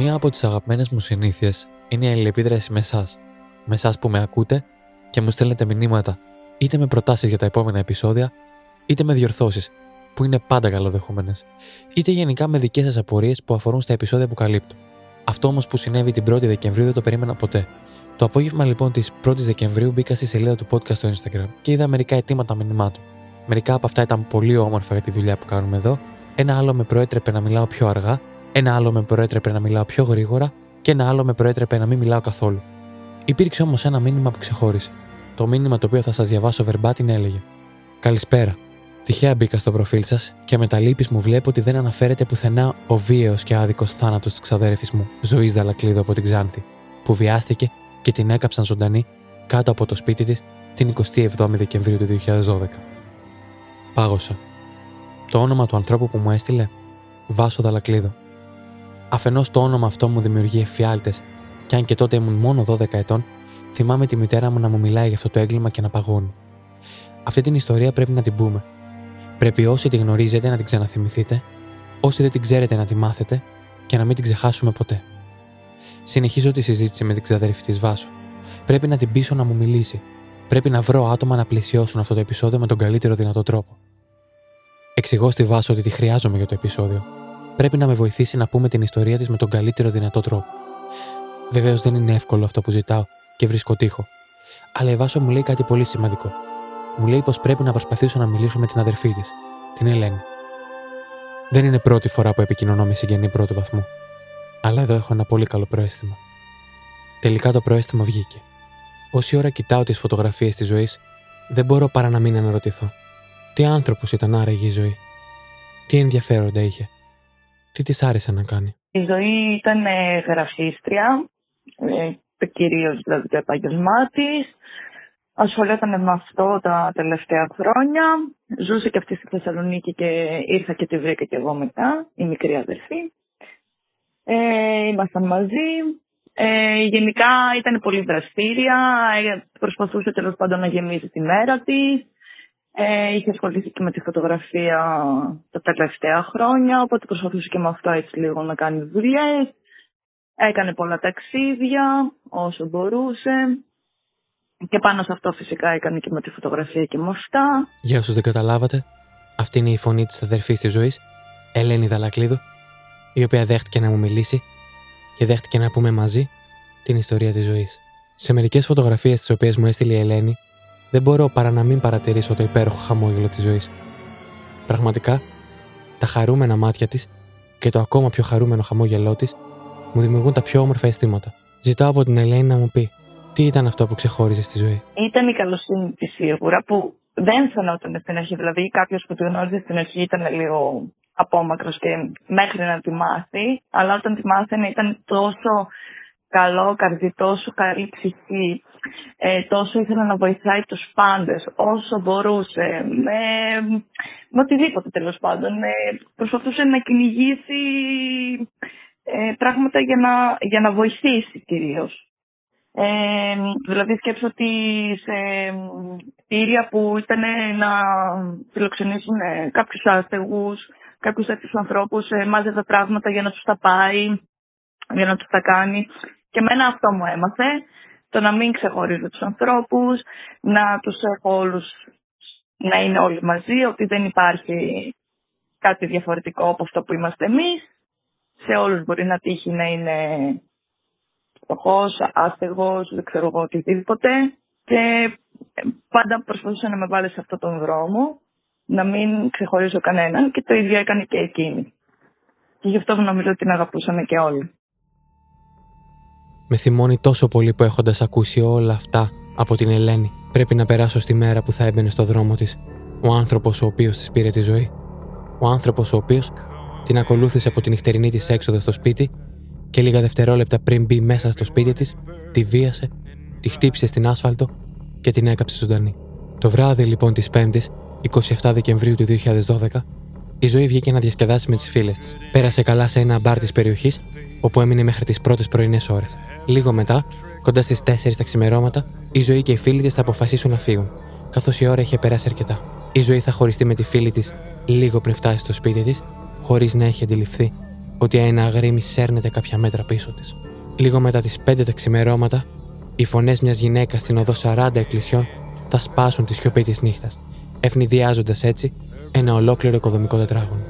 Μία από τις αγαπημένες μου συνήθειες είναι η αλληλεπίδραση με εσάς. Με εσάς που με ακούτε και μου στέλνετε μηνύματα, είτε με προτάσεις για τα επόμενα επεισόδια, είτε με διορθώσεις, που είναι πάντα καλοδεχούμενες, είτε γενικά με δικές σας απορίες που αφορούν στα επεισόδια που καλύπτω. Αυτό όμως που συνέβη την 1η Δεκεμβρίου δεν το περίμενα ποτέ. Το απόγευμα λοιπόν της 1η Δεκεμβρίου μπήκα στη σελίδα του podcast στο Instagram και είδα μερικά αιτήματα μηνυμάτων. Μερικά από αυτά ήταν πολύ όμορφα για τη δουλειά που κάνουμε εδώ, ένα άλλο με προέτρεπε να μιλάω πιο αργά, ένα άλλο με προέτρεπε να μιλάω πιο γρήγορα και ένα άλλο με προέτρεπε να μην μιλάω καθόλου. Υπήρξε όμως ένα μήνυμα που ξεχώρισε. Το μήνυμα το οποίο θα σας διαβάσω verbatim έλεγε: Καλησπέρα. Τυχαία μπήκα στο προφίλ σας και με τα λύπης μου βλέπω ότι δεν αναφέρεται πουθενά ο βίαιος και άδικος θάνατος της ξαδέρφης μου, Ζωής Δαλακλίδου από την Ξάνθη, που βιάστηκε και την έκαψαν ζωντανή κάτω από το σπίτι της την 27η Δεκεμβρίου του 2012. Πάγωσα. Το όνομα του ανθρώπου που μου έστειλε, Βάσο Δαλακλίδο. Αφενός το όνομα αυτό μου δημιουργεί εφιάλτες, και αν και τότε ήμουν μόνο 12 ετών, θυμάμαι τη μητέρα μου να μου μιλάει για αυτό το έγκλημα και να παγώνει. Αυτή την ιστορία πρέπει να την πούμε. Πρέπει όσοι τη γνωρίζετε να την ξαναθυμηθείτε, όσοι δεν την ξέρετε να τη μάθετε και να μην την ξεχάσουμε ποτέ. Συνεχίζω τη συζήτηση με την ξαδέρφη της Βάσο. Πρέπει να την πείσω να μου μιλήσει. Πρέπει να βρω άτομα να πλαισιώσουν αυτό το επεισόδιο με τον καλύτερο δυνατό τρόπο. Εξηγώ στη Βάσο ότι τη χρειάζομαι για το επεισόδιο. Πρέπει να με βοηθήσει να πούμε την ιστορία της με τον καλύτερο δυνατό τρόπο. Βεβαίως δεν είναι εύκολο αυτό που ζητάω και βρίσκω τείχο. Αλλά η Βάσο μου λέει κάτι πολύ σημαντικό. Μου λέει πως πρέπει να προσπαθήσω να μιλήσω με την αδερφή της, την Ελένη. Δεν είναι πρώτη φορά που επικοινωνώ με συγγενή πρώτου βαθμού. Αλλά εδώ έχω ένα πολύ καλό προέστημα. Τελικά το προέστημα βγήκε. Όση ώρα κοιτάω τις φωτογραφίες της ζωής, δεν μπορώ παρά να μην αναρωτηθώ. Τι άνθρωπος ήταν άραγε η ζωή. Τι ενδιαφέροντα είχε. Τι της άρεσε να κάνει; Η ζωή ήταν ε, γραφίστρια, ε, κυρίως δηλαδή το επάγγελμά τη. Ασχολιόταν με αυτό τα τελευταία χρόνια. Ζούσε και αυτή στη Θεσσαλονίκη και ήρθα και τη βρήκα και εγώ μετά, η μικρή αδερφή. Ε, ήμασταν μαζί. Ε, γενικά ήταν πολύ δραστήρια, ε, προσπαθούσε τέλος πάντων να γεμίσει τη μέρα της. Ε, είχε ασχοληθεί και με τη φωτογραφία τα τελευταία χρόνια, οπότε προσπαθούσε και με αυτό έτσι λίγο να κάνει δουλειές. Έκανε πολλά ταξίδια όσο μπορούσε. Και πάνω σε αυτό φυσικά έκανε και με τη φωτογραφία και με αυτά. Για όσους δεν καταλάβατε, αυτή είναι η φωνή της αδερφής της ζωής, Ελένη Δαλακλίδου, η οποία δέχτηκε να μου μιλήσει και δέχτηκε να πούμε μαζί την ιστορία της ζωής. Σε μερικές φωτογραφίες τις οποίες μου έστειλε η Ελένη, δεν μπορώ παρά να μην παρατηρήσω το υπέροχο χαμόγελο της ζωής. Πραγματικά, τα χαρούμενα μάτια της και το ακόμα πιο χαρούμενο χαμόγελό της μου δημιουργούν τα πιο όμορφα αισθήματα. Ζητάω από την Ελένη να μου πει τι ήταν αυτό που ξεχώριζε στη ζωή; Ήταν η καλοσύνη τη σίγουρα που δεν φαινόταν στην αρχή. Δηλαδή, κάποιος που τη γνώριζε στην αρχή ήταν λίγο απόμακρος και μέχρι να τη μάθει. Αλλά όταν τη μάθαινε ήταν τόσο καλό καρδί, τόσο καλή ψυχή, ε, τόσο ήθελε να βοηθάει τους πάντες όσο μπορούσε, με, με οτιδήποτε τέλος πάντων. Ε, προσπαθούσε να κυνηγήσει ε, πράγματα για να, για να βοηθήσει κυρίως. Ε, δηλαδή σκέψω ότι σε κτίρια που ήταν να φιλοξενήσουν κάποιους άστεγους, κάποιους τέτοιους ανθρώπους, ε, μάζευε πράγματα για να τους τα πάει, για να τους τα κάνει. Και εμένα αυτό μου έμαθε, το να μην ξεχωρίζω τους ανθρώπους, να τους έχω όλους, να είναι όλοι μαζί, ότι δεν υπάρχει κάτι διαφορετικό από αυτό που είμαστε εμείς. Σε όλους μπορεί να τύχει να είναι φτωχός, άστεγος, δεν ξέρω εγώ οτιδήποτε. Και πάντα προσπαθούσα να με βάλει σε αυτόν τον δρόμο, να μην ξεχωρίζω κανέναν και το ίδιο έκανε και εκείνη. Και γι' αυτό νομίζω ότι την αγαπούσαμε και όλοι. Με θυμώνει τόσο πολύ που έχοντας ακούσει όλα αυτά από την Ελένη, πρέπει να περάσω στη μέρα που θα έμπαινε στο δρόμο της. Ο άνθρωπος ο οποίος της πήρε τη ζωή. Ο άνθρωπος ο οποίος την ακολούθησε από την νυχτερινή της έξοδο στο σπίτι και λίγα δευτερόλεπτα πριν μπει μέσα στο σπίτι της, τη βίασε, τη χτύπησε στην άσφαλτο και την έκαψε ζωντανή. Το βράδυ λοιπόν της 5η, 27 Δεκεμβρίου του 2012, η ζωή βγήκε να διασκεδάσει με τις φίλες της. Πέρασε καλά σε ένα μπαρ της περιοχής, όπου έμεινε μέχρι τις πρώτες πρωινές ώρες. Λίγο μετά, κοντά στις 4 τα ξημερώματα, η ζωή και οι φίλοι της θα αποφασίσουν να φύγουν, καθώς η ώρα είχε περάσει αρκετά. Η ζωή θα χωριστεί με τη φίλη της λίγο πριν φτάσει στο σπίτι της, χωρίς να έχει αντιληφθεί ότι ένα αγρίμι σέρνεται κάποια μέτρα πίσω της. Λίγο μετά τις 5 τα ξημερώματα, οι φωνές μιας γυναίκας στην οδό 40 εκκλησιών θα σπάσουν τη σιωπή της νύχτας, ευνηδιάζοντας έτσι ένα ολόκληρο οικοδομικό τετράγωνο.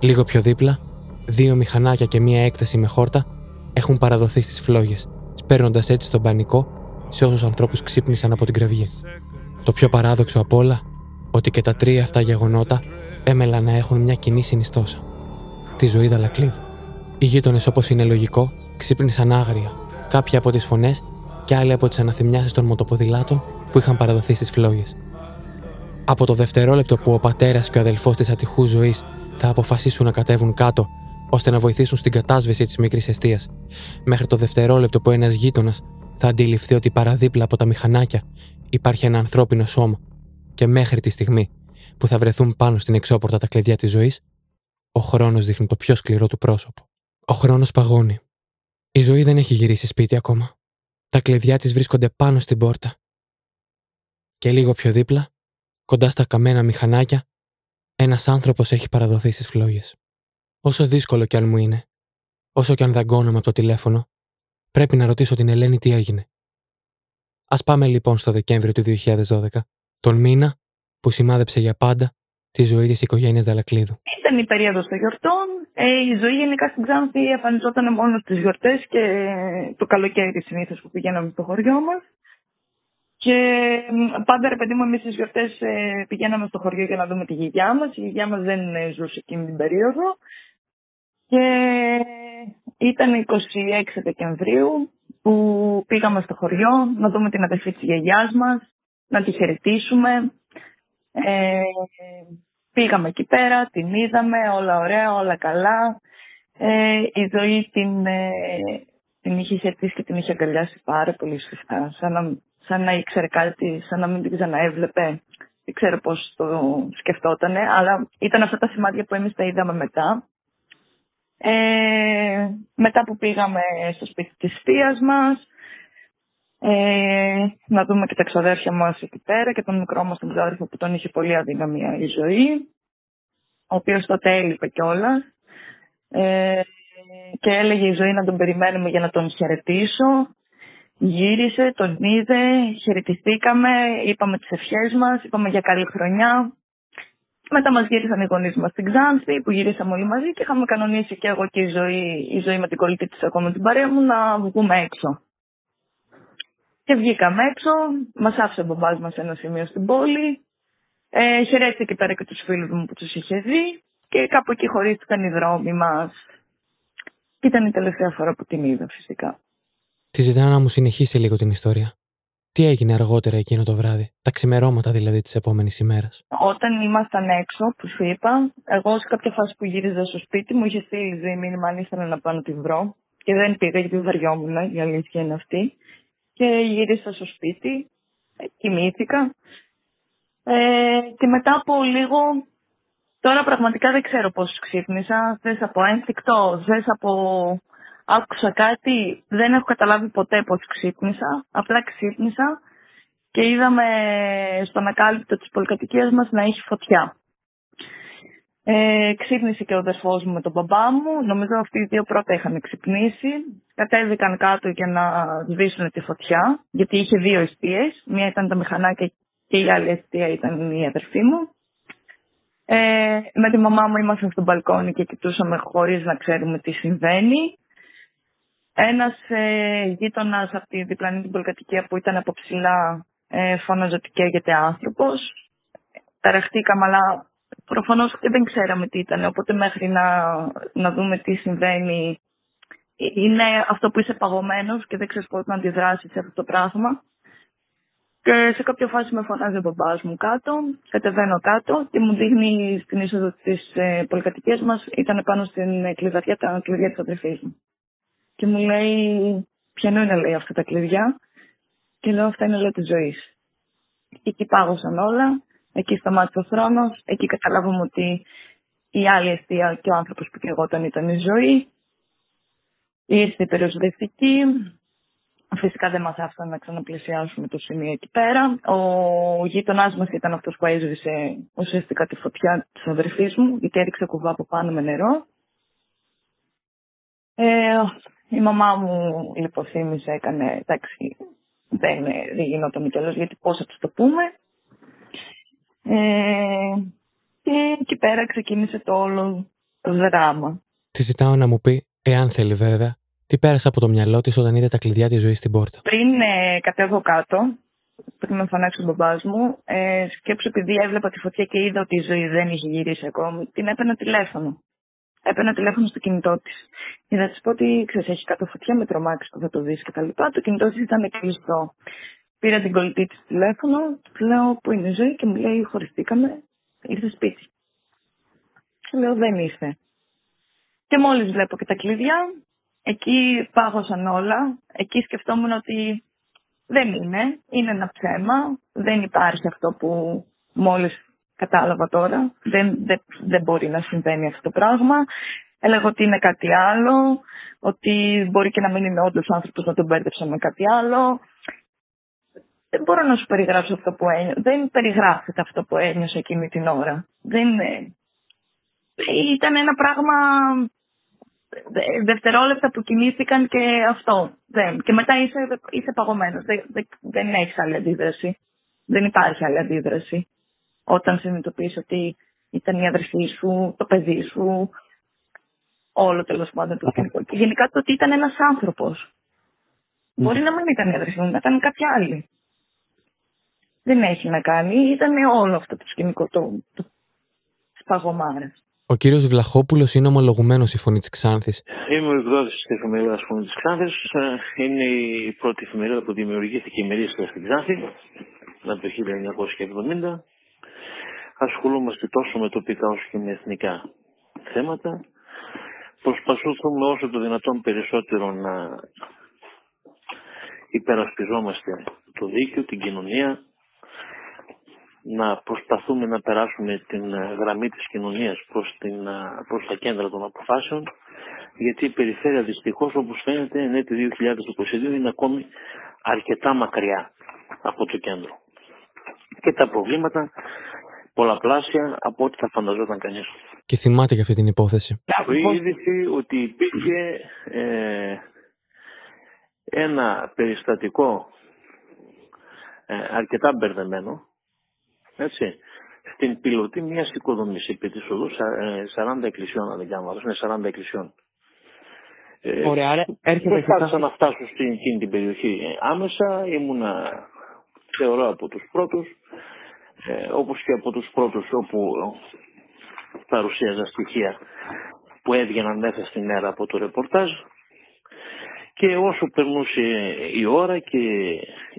Λίγο πιο δίπλα, δύο μηχανάκια και μία έκταση με χόρτα έχουν παραδοθεί στις φλόγες, σπέρνοντας έτσι τον πανικό σε όσους ανθρώπους ξύπνησαν από την κραυγή. Το πιο παράδοξο απ' όλα, ότι και τα τρία αυτά γεγονότα έμελαν να έχουν μια κοινή συνιστόσα. Τη ζωή Δαλακλείδου. Οι γείτονες, όπως είναι λογικό, ξύπνησαν άγρια, κάποια από τις φωνές και άλλοι από τις αναθυμιάσεις των μοτοποδηλάτων που είχαν παραδοθεί στις φλόγες. Από το δευτερόλεπτο που ο πατέρας και ο αδελφός της ατυχούς ζωής θα αποφασίσουν να κατέβουν κάτω ώστε να βοηθήσουν στην κατάσβεση της μικρής αιστείας, μέχρι το δευτερόλεπτο που ένας γείτονας θα αντιληφθεί ότι παραδίπλα από τα μηχανάκια υπάρχει ένα ανθρώπινο σώμα και μέχρι τη στιγμή που θα βρεθούν πάνω στην εξώπορτα τα κλειδιά της ζωής, ο χρόνος δείχνει το πιο σκληρό του πρόσωπο. Ο χρόνος παγώνει. Η ζωή δεν έχει γυρίσει σπίτι ακόμα. Τα κλειδιά της βρίσκονται πάνω στην πόρτα. Και λίγο πιο δίπλα, κοντά στα καμένα μηχανάκια, ένας άνθρωπος έχει παραδοθεί στις φλόγες. Όσο δύσκολο κι αν μου είναι, όσο κι αν δαγκώνομαι από το τηλέφωνο, πρέπει να ρωτήσω την Ελένη τι έγινε. Α πάμε λοιπόν στο Δεκέμβριο του 2012, τον μήνα που σημάδεψε για πάντα τη ζωή της οικογένειας Δαλακλίδου. Ήταν η περίοδος των γιορτών. Ε, η ζωή γενικά στην Ξάνθη εμφανιζόταν μόνο στις γιορτές και το καλοκαίρι συνήθως που πηγαίναμε στο χωριό μας. Και πάντα ρε παιδί μου, εμείς στις γιορτές ε, πηγαίναμε στο χωριό για να δούμε τη γιαγιά μας. Η γιαγιά μας δεν ε, ζούσε εκείνη την περίοδο. Και ήταν 26 Δεκεμβρίου που πήγαμε στο χωριό να δούμε την αδερφή της γιαγιάς μας, να τη χαιρετήσουμε. Ε, πήγαμε εκεί πέρα, την είδαμε, όλα ωραία, όλα καλά. Ε, η ζωή την, ε, την είχε χαιρετήσει και την είχε αγκαλιάσει πάρα πολύ σωστά, σαν να, σαν να ήξερε κάτι, σαν να μην την ξαναέβλεπε. Δεν ξέρω πώς το σκεφτότανε, αλλά ήταν αυτά τα σημάδια που εμείς τα είδαμε μετά. Ε, μετά που πήγαμε στο σπίτι της θείας μας, ε, να δούμε και τα εξοδέρφια μας εκεί πέρα και τον μικρό μας τον ξάδερφο που τον είχε πολύ αδυναμία η ζωή, ο οποίος τότε έλειπε κιόλας. Ε, και έλεγε η ζωή να τον περιμένουμε για να τον χαιρετήσω. Γύρισε, τον είδε, χαιρετιστήκαμε, είπαμε τις ευχές μας, είπαμε για καλή χρονιά. Μετά μας γύρισαν οι γονείς μας στην Ξάνθη, που γυρίσαμε όλοι μαζί και είχαμε κανονίσει και εγώ και η ζωή, η ζωή με την κολλητή της ακόμα την παρέα μου να βγούμε έξω. Και βγήκαμε έξω, μας άφησε ο μπαμπάς μας ένα σημείο στην πόλη. Ε, χαιρέτησε και πέρα και τους φίλους μου που τους είχε δει και κάπου εκεί χωρίστηκαν οι δρόμοι μας. Ήταν η τελευταία φορά που την είδα φυσικά. Τη ζητάω να μου συνεχίσει λίγο την ιστορία. Τι έγινε αργότερα εκείνο το βράδυ, τα ξημερώματα δηλαδή της επόμενης ημέρας. Όταν ήμασταν έξω, που σου είπα, εγώ σε κάποια φάση που γύριζα στο σπίτι μου είχε στείλει μήνυμα αν ήθελα να πάω να τη βρω. Και δεν πήγα γιατί βαριόμουν, η αλήθεια είναι αυτή. Και γύρισα στο σπίτι, κοιμήθηκα. Ε, και μετά από λίγο, τώρα πραγματικά δεν ξέρω πώς ξύπνησα, θες από ένστικτο, θες από άκουσα κάτι, δεν έχω καταλάβει ποτέ πώς ξύπνησα, απλά ξύπνησα και είδαμε στον ακάλυπτο της πολυκατοικίας μας να έχει φωτιά. Ε, ξύπνησε και ο αδερφός μου με τον μπαμπά μου, νομίζω αυτοί οι δύο πρώτα είχαν ξυπνήσει, κατέβηκαν κάτω για να σβήσουν τη φωτιά, γιατί είχε δύο αιστείες, μία ήταν τα μηχανάκια και η άλλη αιστεία ήταν η αδερφή μου. Ε, με τη μαμά μου ήμασταν στο μπαλκόνι και κοιτούσαμε χωρίς να ξέρουμε τι συμβαίνει. Ένας ε, γείτονας από τη διπλανή την πολυκατοικία που ήταν από ψηλά ε, φώναζε ότι καίγεται άνθρωπος. Ταραχτήκαμε, αλλά προφανώς δεν ξέραμε τι ήταν, οπότε μέχρι να, να δούμε τι συμβαίνει είναι αυτό που είσαι παγωμένος και δεν ξέρεις πώς να αντιδράσεις σε αυτό το πράγμα. Και σε κάποια φάση με φωνάζει ο μπαμπάς μου κάτω, κατεβαίνω κάτω και μου δείχνει στην είσοδο της ε, πολυκατοικίας μας, ήταν πάνω στην κλειδαριά τα κλειδιά της αδερφής μου και μου λέει ποια είναι λέει αυτά τα κλειδιά και λέω αυτά είναι λέει της ζωής. Εκεί πάγωσαν όλα, εκεί σταμάτησε ο χρόνο, εκεί καταλάβαμε ότι η άλλη αιστεία και ο άνθρωπος που και εγώ ήταν η ζωή. Ήρθε η περιοσδευτική. Φυσικά δεν μας άφησαν να ξαναπλησιάσουμε το σημείο εκεί πέρα. Ο γείτονάς μας ήταν αυτός που έσβησε ουσιαστικά τη φωτιά της αδερφής μου, γιατί έριξε κουβά από πάνω με νερό. Ε, η μαμά μου λιποθύμησε, έκανε, εντάξει, δεν, δεν γινόταν κιόλας γιατί πώς θα τους το πούμε. Ε, και εκεί πέρα ξεκίνησε το όλο δράμα. Τη ζητάω να μου πει, εάν θέλει βέβαια, τι πέρασε από το μυαλό της όταν είδε τα κλειδιά της ζωής στην πόρτα. Πριν ε, κατέβω κάτω, πριν με φωνάξει ο μπαμπάς μου, ε, σκέψω επειδή έβλεπα τη φωτιά και είδα ότι η ζωή δεν είχε γυρίσει ακόμη, την έπαιρνα τηλέφωνο. Έπαιρνα τηλέφωνο στο κινητό της. Για να της πω ότι ξέρεις, έχει κάτω φωτιά με τρομάξει που θα το δεις κτλ. Το κινητό της ήταν κλειστό. Πήρα την κολλητή της τηλέφωνο, του λέω που είναι η ζωή και μου λέει χωριστήκαμε, ήρθε σπίτι. Και λέω δεν ήρθε. Και μόλις βλέπω και τα κλειδιά, εκεί πάγωσαν όλα. Εκεί σκεφτόμουν ότι δεν είναι, είναι ένα ψέμα, δεν υπάρχει αυτό που μόλις κατάλαβα τώρα, δεν, δεν, δεν μπορεί να συμβαίνει αυτό το πράγμα. Έλεγα ότι είναι κάτι άλλο, ότι μπορεί και να μην είναι όντως άνθρωπος να τον μπέρδεψα με κάτι άλλο. Δεν μπορώ να σου περιγράψω αυτό που ένιωσα. Δεν περιγράφεται αυτό που ένιωσα εκείνη την ώρα. Δεν Ήταν ένα πράγμα δευτερόλεπτα που κινήθηκαν και αυτό. Δεν. Και μετά είσαι, είσαι παγωμένος. Δεν, δεν, δεν έχεις άλλη αντίδραση. Δεν υπάρχει άλλη αντίδραση. Όταν συνειδητοποιείς ότι ήταν η αδερφή σου, το παιδί σου, όλο τέλος πάντων το σκηνικό. Και γενικά το ότι ήταν ένας άνθρωπος. Μπορεί να μην ήταν η αδερφή μου, να ήταν κάποια άλλη. Δεν έχει να κάνει. Ήταν όλο αυτό το σκηνικό το, το, της ο κύριος Βλαχόπουλος είναι ομολογουμένος η φωνή της Ξάνθης. Είμαι ο εκδότη της εφημερίδας Φωνή της Ξάνθης. Ε, είναι η πρώτη εφημερίδα που δημιουργήθηκε η μερίστα στην Ξάνθης από το 1970. Ασχολούμαστε τόσο με τοπικά όσο και με εθνικά θέματα. Προσπαθούμε όσο το δυνατόν περισσότερο να υπερασπιζόμαστε το δίκαιο, την κοινωνία, να προσπαθούμε να περάσουμε την ε, γραμμή της κοινωνίας προς, την, ε, προς τα κέντρα των αποφάσεων γιατί η περιφέρεια δυστυχώς όπως φαίνεται εν έτη 2022 είναι ακόμη αρκετά μακριά από το κέντρο. Και τα προβλήματα πολλαπλάσια από ό,τι θα φανταζόταν κανείς. Και θυμάται για αυτή την υπόθεση. Η είδηση ότι υπήρχε ε, ένα περιστατικό ε, αρκετά μπερδεμένο έτσι, στην πιλωτή μιας οικοδομής επί της οδού 40 ε, εκκλησιών, αν δεν κάνω είναι 40 εκκλησιών. Ε, Ωραία, άρα έρχεται Δεν φτάσαμε να φτάσω στην εκείνη την περιοχή άμεσα. Ήμουνα, θεωρώ, από τους πρώτους, ε, όπως και από τους πρώτους όπου παρουσίαζα στοιχεία που έβγαιναν μέσα στην μέρα από το ρεπορτάζ. Και όσο περνούσε η ώρα και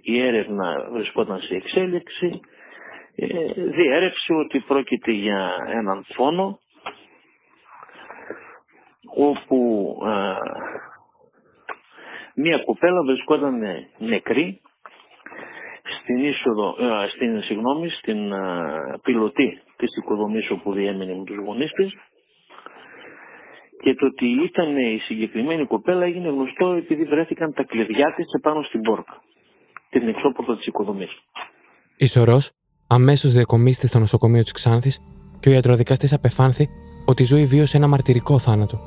η έρευνα βρισκόταν σε εξέλιξη, ε, διέρευσε ότι πρόκειται για έναν φόνο όπου ε, μία κοπέλα βρισκόταν νεκρή στην είσοδο, ε, στην, συγγνώμη, στην πιλωτή της οικοδομής όπου διέμενε με τους γονείς της και το ότι ήταν η συγκεκριμένη κοπέλα έγινε γνωστό επειδή βρέθηκαν τα κλειδιά της επάνω στην πόρτα, την εξώπορτα της οικοδομής. Ισορρός Αμέσως διακομίστηκε στο νοσοκομείο της Ξάνθης και ο ιατροδικαστής απεφάνθη ότι η ζωή βίωσε ένα μαρτυρικό θάνατο.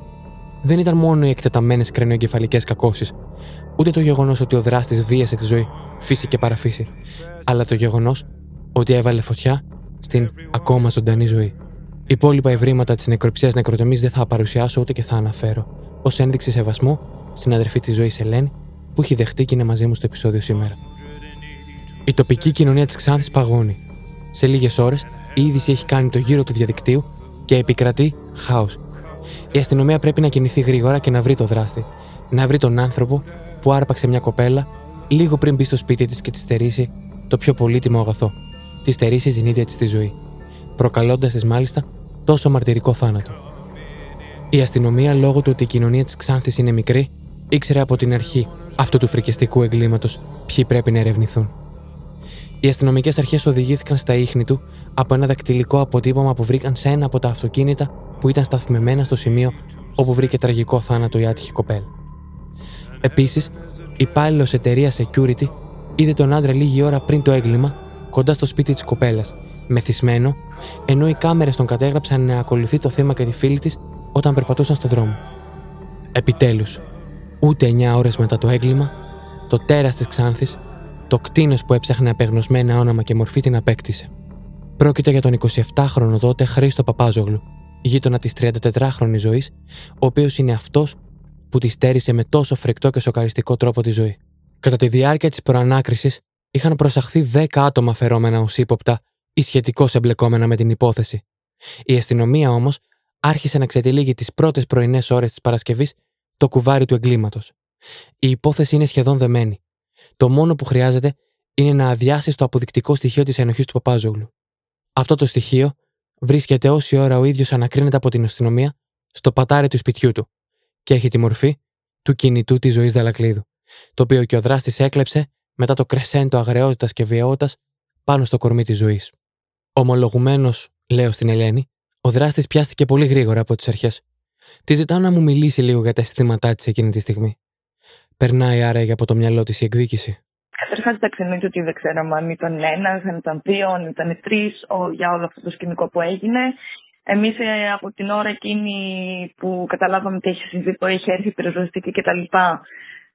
Δεν ήταν μόνο οι εκτεταμένες κρανιογκεφαλικές κακώσεις, ούτε το γεγονός ότι ο δράστης βίασε τη ζωή φύση και παραφύση, αλλά το γεγονός ότι έβαλε φωτιά στην ακόμα ζωντανή ζωή. Υπόλοιπα ευρήματα της νεκροψίας νεκροτομής δεν θα παρουσιάσω ούτε και θα αναφέρω, ως ένδειξη σεβασμού στην αδερφή της ζωής Ελένη που έχει δεχτεί και είναι μαζί μου στο επεισόδιο σήμερα. Η τοπική κοινωνία της Ξάνθης παγώνει σε λίγες ώρες, η είδηση έχει κάνει το γύρο του διαδικτύου και επικρατεί χάος. Η αστυνομία πρέπει να κινηθεί γρήγορα και να βρει το δράστη. Να βρει τον άνθρωπο που άρπαξε μια κοπέλα λίγο πριν μπει στο σπίτι της και τη στερήσει το πιο πολύτιμο αγαθό. Τη στερήσει την ίδια της τη ζωή. Προκαλώντας της μάλιστα τόσο μαρτυρικό θάνατο. Η αστυνομία, λόγω του ότι η κοινωνία της Ξάνθης είναι μικρή, ήξερε από την αρχή αυτού του φρικιαστικού εγκλήματος ποιοι πρέπει να ερευνηθούν. Οι αστυνομικές αρχές οδηγήθηκαν στα ίχνη του από ένα δακτυλικό αποτύπωμα που βρήκαν σε ένα από τα αυτοκίνητα που ήταν σταθμεμένα στο σημείο όπου βρήκε τραγικό θάνατο η άτυχη κοπέλα. Επίσης, υπάλληλος εταιρείας security είδε τον άντρα λίγη ώρα πριν το έγκλημα κοντά στο σπίτι της κοπέλας, μεθυσμένο, ενώ οι κάμερες τον κατέγραψαν να ακολουθεί το θύμα και τη φίλη της όταν περπατούσαν στο δρόμο. Επιτέλους, ούτε 9 ώρες μετά το έγκλημα, το τέρας της Ξάνθης, το κτίνος που έψαχνε απεγνωσμένα όνομα και μορφή την απέκτησε. Πρόκειται για τον 27χρονο τότε Χρήστο Παπάζογλου, γείτονα της 34χρονη ζωής, ο οποίος είναι αυτός που τη στέρισε με τόσο φρικτό και σοκαριστικό τρόπο τη ζωή. Κατά τη διάρκεια της προανάκρισης, είχαν προσαχθεί 10 άτομα φερόμενα ως ύποπτα ή σχετικώς εμπλεκόμενα με την υπόθεση. Η αστυνομία όμως άρχισε να ξετυλίγει τις πρώτες πρωινές ώρες της Παρασκευής το κουβάρι του εγκλήματος. Η υπόθεση είναι σχεδόν δεμένη. Το μόνο που χρειάζεται είναι να αδειάσει το αποδεικτικό στοιχείο της ενοχής του Παπάζογλου. Αυτό το στοιχείο βρίσκεται όση ώρα ο ίδιος ανακρίνεται από την αστυνομία στο πατάρι του σπιτιού του και έχει τη μορφή του κινητού της ζωής Δαλακλίδου, το οποίο και ο δράστης έκλεψε μετά το κρεσέντο αγρεότητας και βιαιότητας πάνω στο κορμί της ζωής. Ομολογουμένως, λέω στην Ελένη, ο δράστης πιάστηκε πολύ γρήγορα από τις αρχές. Τη ζητάω να μου μιλήσει λίγο για τα αισθήματά της εκείνη τη στιγμή. Περνάει άραγε από το μυαλό της η εκδίκηση. Καταρχάς, εντάξει, εννοείται ότι δεν ξέραμε αν ήταν ένας, αν ήταν δύο, αν ήταν τρεις για όλο αυτό το σκηνικό που έγινε. Εμείς ε, από την ώρα εκείνη που καταλάβαμε ότι έχει συμβεί, που έχει έρθει η πυροσβεστική κτλ.,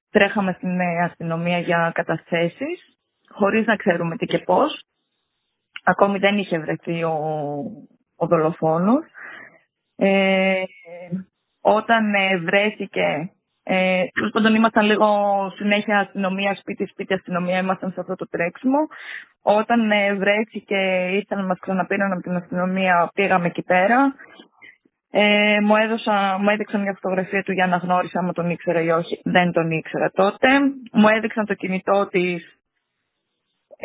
τρέχαμε στην ε, αστυνομία για καταθέσεις, χωρίς να ξέρουμε τι και πώς. Ακόμη δεν είχε βρεθεί ο, ο δολοφόνος. Ε, όταν ε, βρέθηκε, ε, τέλος πάντων ήμασταν λίγο συνέχεια αστυνομία, σπίτι, σπίτι, αστυνομία, ήμασταν σε αυτό το τρέξιμο. Όταν ε, βρέθηκε, ήρθαν να μας ξαναπήραν από την αστυνομία, πήγαμε εκεί πέρα. Ε, μου, έδωσα, μου έδειξαν μια φωτογραφία του για να γνώρισα αν τον ήξερα ή όχι. Δεν τον ήξερα τότε. Μου έδειξαν το κινητό της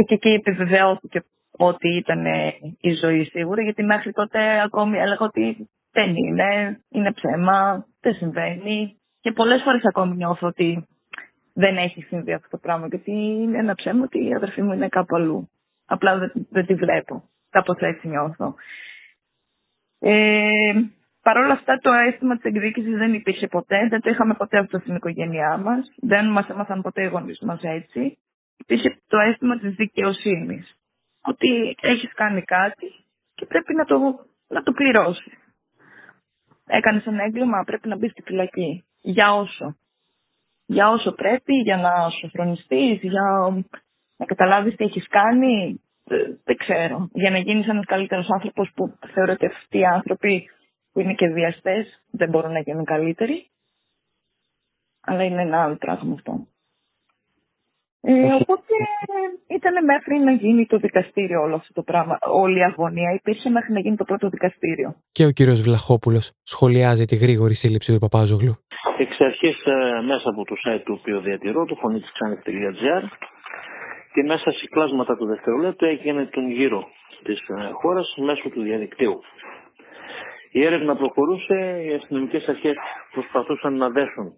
και εκεί επιβεβαιώθηκε ότι ήταν η ζωή σίγουρα, γιατί μέχρι τότε ακόμη έλεγα ότι δεν είναι, είναι ψέμα, δεν συμβαίνει. Και πολλές φορές ακόμη νιώθω ότι δεν έχει συμβεί αυτό το πράγμα, γιατί είναι ένα ψέμα ότι η αδερφή μου είναι κάπου αλλού. Απλά δεν, δεν τη βλέπω. Κάπως έτσι νιώθω. Ε, Παρ' όλα αυτά το αίσθημα της εκδίκησης δεν υπήρχε ποτέ, δεν το είχαμε ποτέ αυτό στην οικογένειά μας. Δεν μας έμαθαν ποτέ οι γονείς μας έτσι. Υπήρχε το αίσθημα της δικαιοσύνης ότι έχεις κάνει κάτι και πρέπει να το, να το πληρώσεις. Έκανες ένα έγκλημα, πρέπει να μπεις στη φυλακή. Για όσο. Για όσο πρέπει, για να σου φρονιστείς, για να καταλάβεις τι έχεις κάνει, δεν ξέρω. Για να γίνεις ένας καλύτερος άνθρωπος που θεωρώ ότι αυτοί οι άνθρωποι που είναι και βιαστές δεν μπορούν να γίνουν καλύτεροι. Αλλά είναι ένα άλλο πράγμα αυτό. Ε, οπότε ήταν μέχρι να γίνει το δικαστήριο όλο αυτό το πράγμα. Όλη η αγωνία υπήρχε μέχρι να γίνει το πρώτο δικαστήριο. Και ο κύριος Βλαχόπουλος σχολιάζει τη γρήγορη σύλληψη του Παπάζογλου. Εξ αρχής ε, μέσα από το site του οποίο διατηρώ, το φωνή και μέσα σε κλάσματα του δευτερολέπτου έγινε τον γύρο της ε, χώρας μέσω του διαδικτύου. Η έρευνα προχωρούσε, οι αστυνομικές αρχές προσπαθούσαν να δέσουν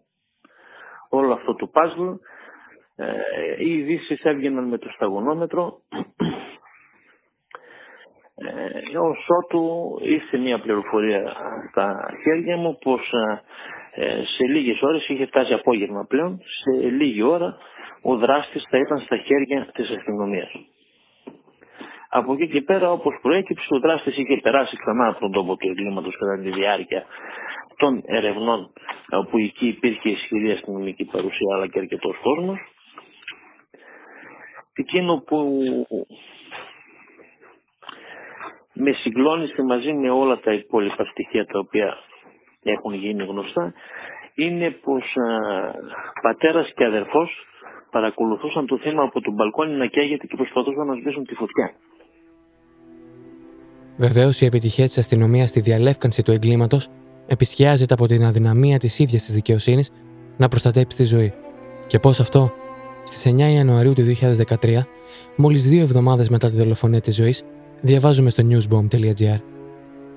όλο αυτό το παζλ ε, οι ειδήσει έβγαιναν με το σταγονόμετρο ε, ως ότου ήρθε μια πληροφορία στα χέρια μου πως ε, σε λίγες ώρες είχε φτάσει απόγευμα πλέον σε λίγη ώρα ο δράστης θα ήταν στα χέρια της αστυνομίας. Από εκεί και πέρα όπως προέκυψε ο δράστης είχε περάσει ξανά από τον τόπο του εγκλήματος κατά τη διάρκεια των ερευνών όπου εκεί υπήρχε ισχυρή αστυνομική παρουσία αλλά και αρκετός κόσμος εκείνο που με συγκλώνησε μαζί με όλα τα υπόλοιπα στοιχεία τα οποία έχουν γίνει γνωστά είναι πως α, πατέρας και αδερφός παρακολουθούσαν το θέμα από τον μπαλκόνι να καίγεται και προσπαθούσαν να σβήσουν τη φωτιά. Βεβαίως, η επιτυχία της αστυνομίας στη διαλεύκανση του εγκλήματος επισκιάζεται από την αδυναμία της ίδιας της δικαιοσύνης να προστατέψει τη ζωή. Και πώς αυτό; Στις 9 Ιανουαρίου του 2013, μόλις δύο εβδομάδες μετά τη δολοφονία της ζωής, διαβάζουμε στο newsbomb.gr.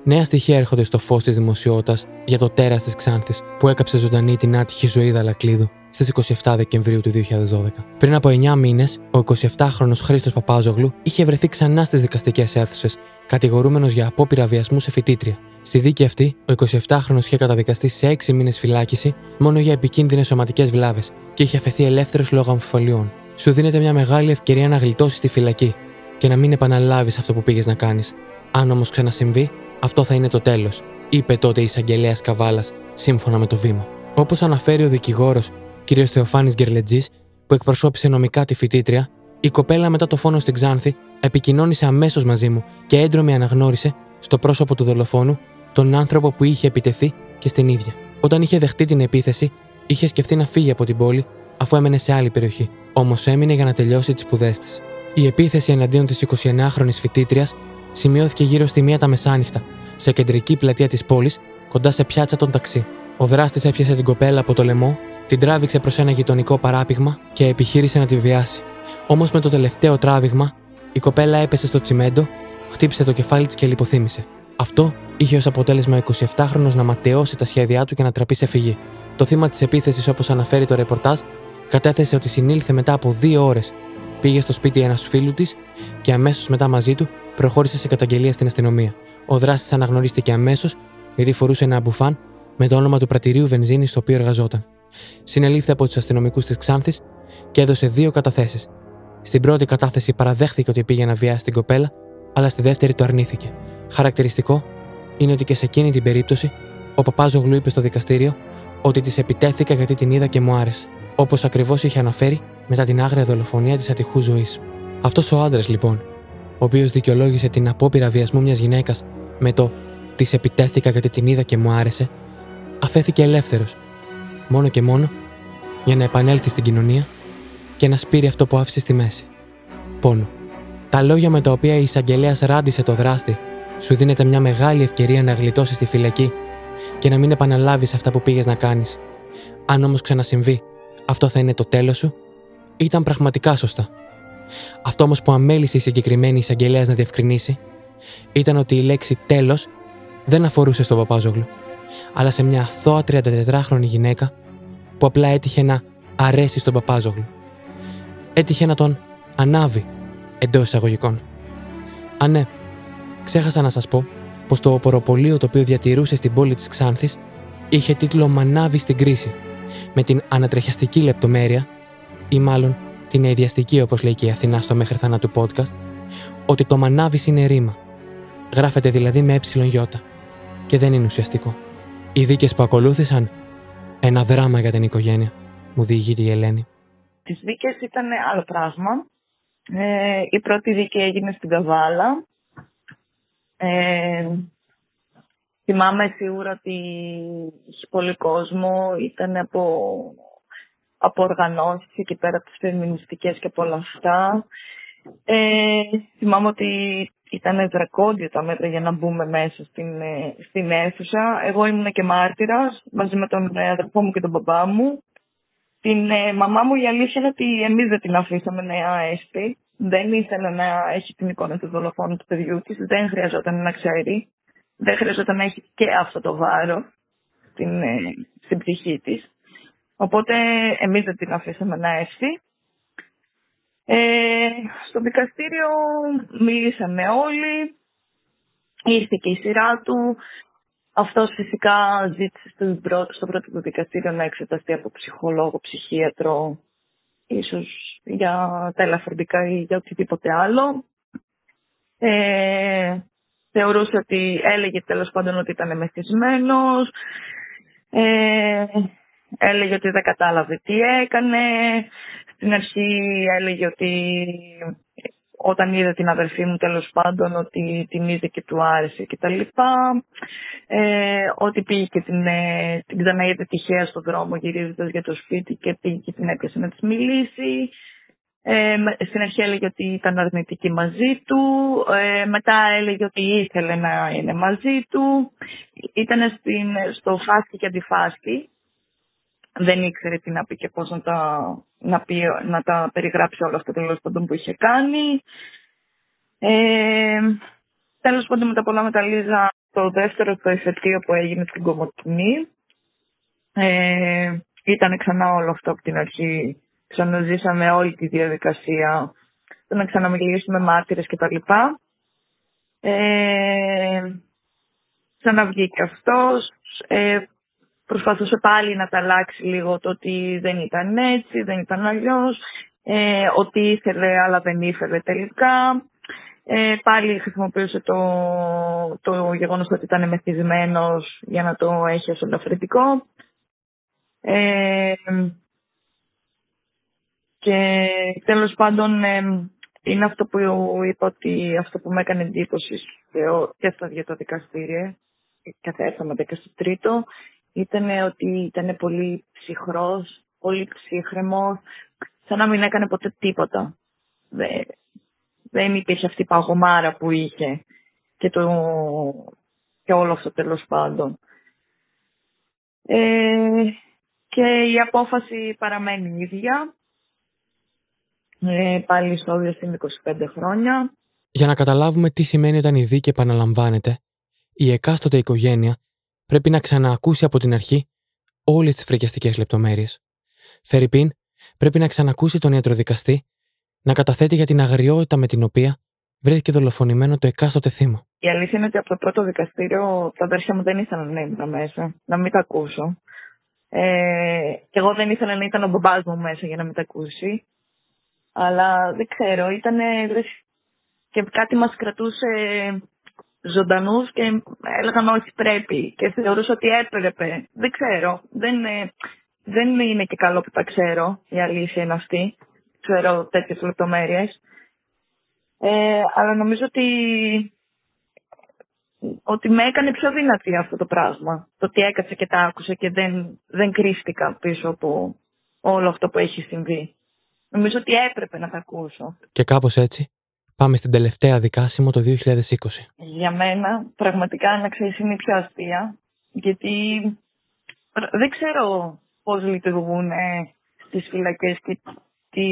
Νέα στοιχεία έρχονται στο φως της δημοσιότητας για το τέρας της Ξάνθης που έκαψε ζωντανή την άτυχη ζωή Δαλακλίδου στις 27 Δεκεμβρίου του 2012. Πριν από 9 μήνες, ο 27χρονο Χρήστος Παπάζογλου είχε βρεθεί ξανά στις δικαστικές αίθουσες, κατηγορούμενος για απόπειρα βιασμού σε φοιτήτρια. Στη δίκη αυτή, ο 27χρονο είχε καταδικαστεί σε 6 μήνες φυλάκιση μόνο για επικίνδυνες σωματικές βλάβες και είχε αφαιθεί ελεύθερος λόγω αμφιβολιών. Σου δίνεται μια μεγάλη ευκαιρία να γλιτώσεις τη φυλακή και να μην επαναλάβεις αυτό που πήγες να κάνεις. Αν όμως ξανασυμβεί, αυτό θα είναι το τέλος, είπε τότε η εισαγγελέας Καβάλας, σύμφωνα με το βήμα. Όπως αναφέρει ο δικηγόρος κ. Θεοφάνης Γκερλετζής, που εκπροσώπησε νομικά τη φοιτήτρια, η κοπέλα μετά το φόνο στην Ξάνθη επικοινώνησε αμέσως μαζί μου και έντρομη αναγνώρισε στο πρόσωπο του δολοφόνου τον άνθρωπο που είχε επιτεθεί και στην ίδια. Όταν είχε δεχτεί την επίθεση, είχε σκεφτεί να φύγει από την πόλη αφού έμενε σε άλλη περιοχή. Όμως έμεινε για να τελειώσει τις σπουδές της. Η επίθεση εναντίον της 29χρονης φοιτήτριας σημειώθηκε γύρω στη μία τα μεσάνυχτα, σε κεντρική πλατεία της πόλης, κοντά σε πιάτσα των ταξί. Ο δράστης έπιασε την κοπέλα από το λαιμό, την τράβηξε προς ένα γειτονικό παράπηγμα και επιχείρησε να τη βιάσει. Όμως με το τελευταίο τράβηγμα, η κοπέλα έπεσε στο τσιμέντο, χτύπησε το κεφάλι της και λιποθύμησε. Αυτό είχε ως αποτέλεσμα 27χρονο να ματαιώσει τα σχέδιά του και να τραπεί σε φυγή. Το θύμα της επίθεσης, όπως αναφέρει το ρεπορτάζ, κατέθεσε ότι συνήλθε μετά από δύο ώρες. Πήγε στο σπίτι ένας φίλου της και αμέσως μετά μαζί του προχώρησε σε καταγγελία στην αστυνομία. Ο δράστης αναγνωρίστηκε αμέσως γιατί φορούσε ένα μπουφάν με το όνομα του πρατηρίου βενζίνης στο οποίο εργαζόταν. Συνελήφθη από τους αστυνομικούς της Ξάνθης και έδωσε δύο καταθέσεις. Στην πρώτη κατάθεση παραδέχθηκε ότι πήγε να βιάσει την κοπέλα, αλλά στη δεύτερη το αρνήθηκε. Χαρακτηριστικό είναι ότι και σε εκείνη την περίπτωση ο Παπάζογλου είπε στο δικαστήριο ότι της επιτέθηκα γιατί την είδα και μου άρεσε, όπως ακριβώς είχε αναφέρει μετά την άγρια δολοφονία της ατυχού ζωής. Αυτός ο άντρας, λοιπόν, ο οποίος δικαιολόγησε την απόπειρα βιασμού μιας γυναίκας με το Της επιτέθηκα γιατί την είδα και μου άρεσε, αφέθηκε ελεύθερος, μόνο και μόνο για να επανέλθει στην κοινωνία και να σπείρει αυτό που άφησε στη μέση. Πόνο. Τα λόγια με τα οποία η εισαγγελέα ράντισε το δράστη σου δίνεται μια μεγάλη ευκαιρία να γλιτώσει στη φυλακή και να μην επαναλάβεις αυτά που πήγες να κάνεις. Αν όμως ξανασυμβεί, αυτό θα είναι το τέλος σου, ήταν πραγματικά σωστά. Αυτό όμως που αμέλησε η συγκεκριμένη εισαγγελέα να διευκρινίσει ήταν ότι η λέξη τέλος δεν αφορούσε στον Παπάζογλου, αλλά σε μια αθώα 34χρονη γυναίκα που απλά έτυχε να αρέσει στον Παπάζογλου. Έτυχε να τον ανάβει εντός εισαγωγικών. Α, ναι, ξέχασα να σας πω πως το οποροπολείο το οποίο διατηρούσε στην πόλη της Ξάνθης είχε τίτλο Μανάβη στην κρίση, με την ανατρεχιαστική λεπτομέρεια, ή μάλλον την αειδιαστική όπως λέει και η Αθηνά στο μέχρι θανάτου podcast, ότι το Μανάβης είναι ρήμα. Γράφεται δηλαδή με ε και δεν είναι ουσιαστικό. Οι δίκες που ακολούθησαν, ένα δράμα για την οικογένεια, μου διηγείται η Ελένη. Τις δίκες ήταν άλλο πράγμα. Ε, η πρώτη δίκη έγινε στην Καβάλα. Ε, θυμάμαι σίγουρα ότι είχε πολύ κόσμο, ήταν από, από οργανώσεις εκεί πέρα τις φεμινιστικές και από όλα αυτά. Ε, θυμάμαι ότι ήταν δρακόντια τα μέτρα για να μπούμε μέσα στην, ε, στην αίθουσα. Εγώ ήμουν και μάρτυρας μαζί με τον ε, αδερφό μου και τον μπαμπά μου. Την ε, μαμά μου η αλήθεια είναι ότι εμείς δεν την αφήσαμε να έσπει. Δεν ήθελε να έχει την εικόνα του δολοφόνου του παιδιού της. Δεν χρειαζόταν να ξέρει. Δεν χρειαζόταν να έχει και αυτό το βάρος στην, στην ψυχή της. Οπότε εμείς δεν την αφήσαμε να έσπει. Ε, στο δικαστήριο μίλησαμε όλοι, ήρθε και η σειρά του. Αυτός φυσικά ζήτησε στο πρώτο, στο πρώτο του δικαστήριο να εξεταστεί από ψυχολόγο, ψυχίατρο, ίσως για τα ελαφρυντικά ή για οτιδήποτε άλλο. Ε, θεωρούσε ότι έλεγε τέλος πάντων ότι ήταν μεθυσμένος, ε, έλεγε ότι δεν κατάλαβε τι έκανε, στην αρχή έλεγε ότι όταν είδε την αδερφή μου τέλος πάντων ότι την είδε και του άρεσε και τα λοιπά. Ε, ότι πήγε και την, ε, την ξαναείδε τυχαία στον δρόμο γυρίζοντας για το σπίτι και πήγε και την έπιασε να της μιλήσει. Ε, στην αρχή έλεγε ότι ήταν αρνητική μαζί του, ε, μετά έλεγε ότι ήθελε να είναι μαζί του. Ήταν στο φάσκι και αντιφάσκι δεν ήξερε τι να πει και πώς να τα, να πει, να τα περιγράψει όλα αυτά τέλος πάντων που είχε κάνει. Ε, τέλος πάντων με τα πολλά μεταλλίζα το δεύτερο το εφετείο που έγινε στην Κομωτινή. Ε, ήταν ξανά όλο αυτό από την αρχή. Ξαναζήσαμε όλη τη διαδικασία. Το να ξαναμιλήσουμε μάρτυρες κτλ. Ε, ξαναβγήκε αυτός. Ε, προσπαθούσε πάλι να τα αλλάξει λίγο το ότι δεν ήταν έτσι, δεν ήταν αλλιώς, ε, ότι ήθελε αλλά δεν ήθελε τελικά. Ε, πάλι χρησιμοποιούσε το, το γεγονός ότι ήταν μεθυσμένος για να το έχει ως ελαφρυντικό. Ε, και τέλος πάντων είναι αυτό που είπα ότι αυτό που με έκανε εντύπωση και στα δύο τα δικαστήρια, και στο τρίτο ήταν ότι ήταν πολύ ψυχρός, πολύ ψύχρεμος, σαν να μην έκανε ποτέ τίποτα. Δεν, δεν υπήρχε αυτή η παγωμάρα που είχε και, το, και όλο αυτό τέλος πάντων. Ε, και η απόφαση παραμένει ίδια. Ε, πάλι στο είναι 25 χρόνια. Για να καταλάβουμε τι σημαίνει όταν η δίκη επαναλαμβάνεται, η εκάστοτε οικογένεια πρέπει να ξαναακούσει από την αρχή όλες τις φρικιαστικές λεπτομέρειες. Φερρυπίν πρέπει να ξανακούσει τον ιατροδικαστή να καταθέτει για την αγριότητα με την οποία βρέθηκε δολοφονημένο το εκάστοτε θύμα. Η αλήθεια είναι ότι από το πρώτο δικαστήριο τα αδέρφια μου δεν ήθελαν να ήμουν μέσα, να μην τα ακούσω. Ε, και εγώ δεν ήθελα να ήταν ο μπαμπάς μου μέσα για να μην τα ακούσει. Αλλά δεν ξέρω, ήταν και κάτι μας κρατούσε ζωντανούς και έλεγαν όχι πρέπει και θεωρούσα ότι έπρεπε. Δεν ξέρω, δεν, ε, δεν είναι και καλό που τα ξέρω, η αλήθεια είναι αυτή. Ξέρω τέτοιες λεπτομέρειες. Ε, αλλά νομίζω ότι ότι με έκανε πιο δυνατή αυτό το πράγμα. Το ότι έκατσε και τα άκουσε και δεν, δεν κρίστηκα πίσω από όλο αυτό που έχει συμβεί. Νομίζω ότι έπρεπε να τα ακούσω. Και κάπως έτσι πάμε στην τελευταία δικάσιμο το 2020. Για μένα πραγματικά να ξέρεις είναι η πιο αστεία. Γιατί δεν ξέρω πώς λειτουργούν στις φυλακές και τι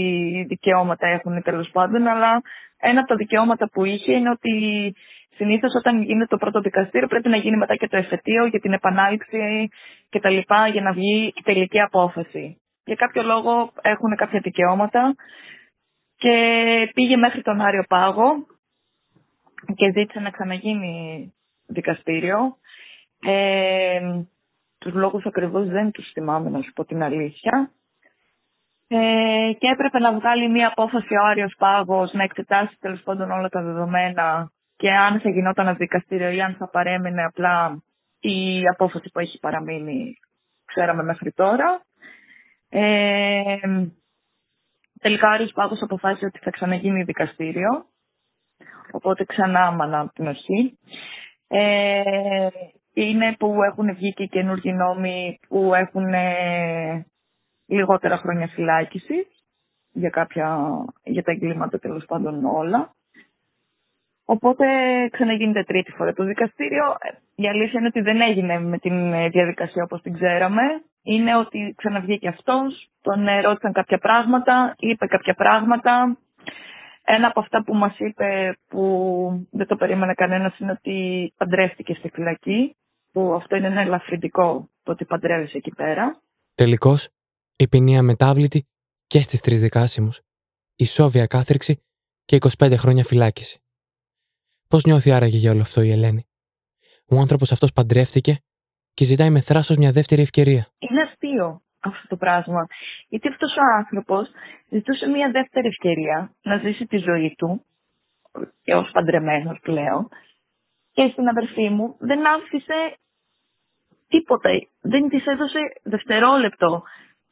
δικαιώματα έχουν τέλος πάντων, αλλά ένα από τα δικαιώματα που είχε είναι ότι συνήθως όταν γίνεται το πρώτο δικαστήριο πρέπει να γίνει μετά και το εφετείο για την επανάληψη κτλ. για να βγει η τελική απόφαση. Για κάποιο λόγο έχουν κάποια δικαιώματα και πήγε μέχρι τον Άριο Πάγο και ζήτησε να ξαναγίνει δικαστήριο. Ε, τους λόγους ακριβώς δεν τους θυμάμαι να σου πω την αλήθεια. Ε, και έπρεπε να βγάλει μία απόφαση ο Άριος Πάγος να εξετάσει τέλος πάντων όλα τα δεδομένα και αν θα γινόταν ένα δικαστήριο ή αν θα παρέμεινε απλά η απόφαση που έχει παραμείνει ξέραμε μέχρι τώρα. Ε, τελικά ο Άριος Πάγος αποφάσισε ότι θα ξαναγίνει δικαστήριο, οπότε ξανά άμανα από την αρχή. Ε, είναι που έχουν βγει και καινούργιοι νόμοι που έχουν λιγότερα χρόνια φυλάκιση για, κάποια, για τα εγκλήματα τέλος πάντων όλα. Οπότε ξαναγίνεται τρίτη φορά το δικαστήριο. Η αλήθεια είναι ότι δεν έγινε με την διαδικασία όπως την ξέραμε. Είναι ότι ξαναβγήκε αυτός, τον ρώτησαν κάποια πράγματα, είπε κάποια πράγματα. Ένα από αυτά που μας είπε που δεν το περίμενε κανένας είναι ότι παντρεύτηκε στη φυλακή, που αυτό είναι ένα ελαφρυντικό το ότι παντρεύεσαι εκεί πέρα. Τελικώς, η ποινή αμετάβλητη και στις τρεις δικάσιμους, ισόβια κάθριξη και 25 χρόνια φυλάκιση. Πώς νιώθει άραγε για όλο αυτό η Ελένη; Ο άνθρωπος αυτός παντρεύτηκε και ζητάει με θράσος μια δεύτερη ευκαιρία. Είναι αστείο αυτό το πράγμα. Γιατί αυτός ο άνθρωπος ζητούσε μια δεύτερη ευκαιρία να ζήσει τη ζωή του και ως παντρεμένος πλέον. Και στην αδερφή μου δεν άφησε τίποτα. Δεν της έδωσε δευτερόλεπτο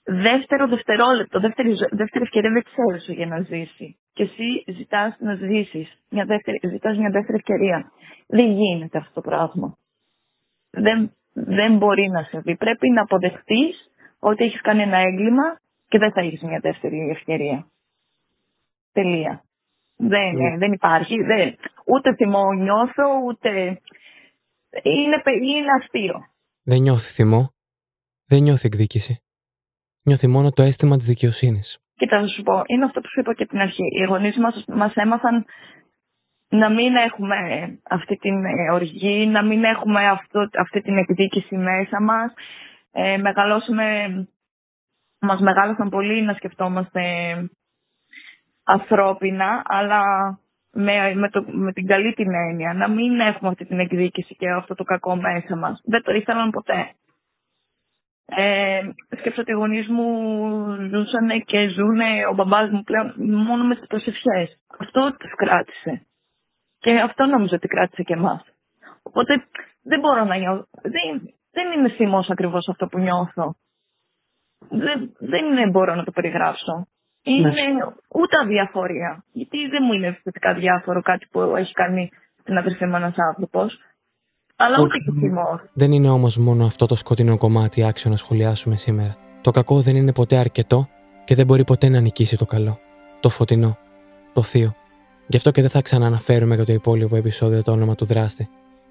δεύτερο δευτερόλεπτο, δεύτερη, δεύτερη ευκαιρία δεν ξέρω για να ζήσει. Και εσύ ζητάς να ζήσεις, μια δεύτερη, ζητάς μια δεύτερη ευκαιρία. Δεν γίνεται αυτό το πράγμα. Δεν, δεν μπορεί να συμβεί. Πρέπει να αποδεχτείς ότι έχεις κάνει ένα έγκλημα και δεν θα έχεις μια δεύτερη ευκαιρία. Τελεία. Δεν, ναι. δεν υπάρχει. Δεν, ούτε θυμό νιώθω, ούτε... Είναι, είναι αστείο. Δεν νιώθει θυμό. Δεν νιώθει εκδίκηση νιώθει μόνο το αίσθημα της δικαιοσύνης. Κοίτα, θα σου πω, είναι αυτό που σου είπα και την αρχή. Οι γονείς μας μας έμαθαν να μην έχουμε αυτή την ε, οργή, να μην έχουμε αυτό, αυτή την εκδίκηση μέσα μας. Ε, μεγαλώσουμε, μας μεγάλωσαν πολύ να σκεφτόμαστε ανθρώπινα, αλλά με, με, το, με την καλή την έννοια, να μην έχουμε αυτή την εκδίκηση και αυτό το κακό μέσα μας. Δεν το ήθελαν ποτέ. Ε, σκέψω ότι οι γονείς μου ζούσαν και ζουν ο μπαμπάς μου πλέον μόνο με τις προσευχές. Αυτό τους κράτησε. Και αυτό νομίζω ότι κράτησε και εμάς. Οπότε δεν μπορώ να νιώθω. Δεν, δεν είναι θυμός ακριβώς αυτό που νιώθω. δεν, δεν μπορώ να το περιγράψω. Είναι ναι. ούτε αδιαφορία. Γιατί δεν μου είναι θετικά διάφορο κάτι που έχει κάνει την αδερφή μου ένας άνθρωπος. Αλλά ούτε και θυμό. Δεν είναι όμως μόνο αυτό το σκοτεινό κομμάτι άξιο να σχολιάσουμε σήμερα. Το κακό δεν είναι ποτέ αρκετό και δεν μπορεί ποτέ να νικήσει το καλό. Το φωτεινό. Το θείο. Γι' αυτό και δεν θα ξανααναφέρουμε για το υπόλοιπο επεισόδιο το όνομα του δράστη.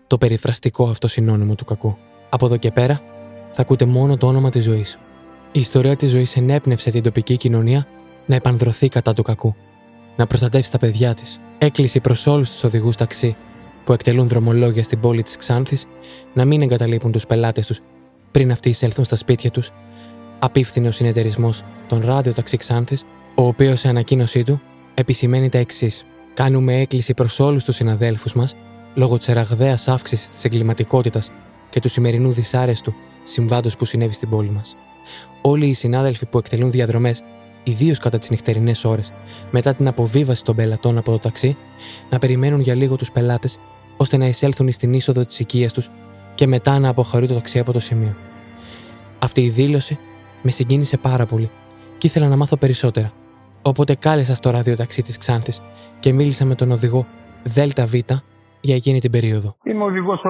Το περιφραστικό αυτό συνώνυμο του κακού. Από εδώ και πέρα θα ακούτε μόνο το όνομα της ζωής. Η ιστορία της ζωής ενέπνευσε την τοπική κοινωνία να επανδρωθεί κατά του κακού, να προστατεύσει τα παιδιά της. Έκλεισε προς όλους τους οδηγούς ταξί που εκτελούν δρομολόγια στην πόλη της Ξάνθης να μην εγκαταλείπουν τους πελάτες τους πριν αυτοί εισέλθουν στα σπίτια τους. Απίφθινε ο συνεταιρισμός των Ράδιο Ταξί Ξάνθης, ο οποίος σε ανακοίνωσή του επισημαίνει τα εξής. Κάνουμε έκκληση προς όλους τους συναδέλφους μας λόγω της ραγδαία αύξησης της εγκληματικότητας και του σημερινού δυσάρεστου συμβάντος που συνέβη στην πόλη μας. Όλοι οι συνάδελφοι που εκτελούν διαδρομές ιδίως κατά τις νυχτερινές ώρες, μετά την αποβίβαση των πελατών από το ταξί, να περιμένουν για λίγο τους πελάτες, ώστε να εισέλθουν στην είσοδο της οικίας τους και μετά να αποχωρεί το ταξί από το σημείο. Αυτή η δήλωση με συγκίνησε πάρα πολύ και ήθελα να μάθω περισσότερα. Οπότε κάλεσα στο ραδιοταξί της Ξάνθης και μίλησα με τον οδηγό ΔΒ για εκείνη την περίοδο. Είμαι οδηγός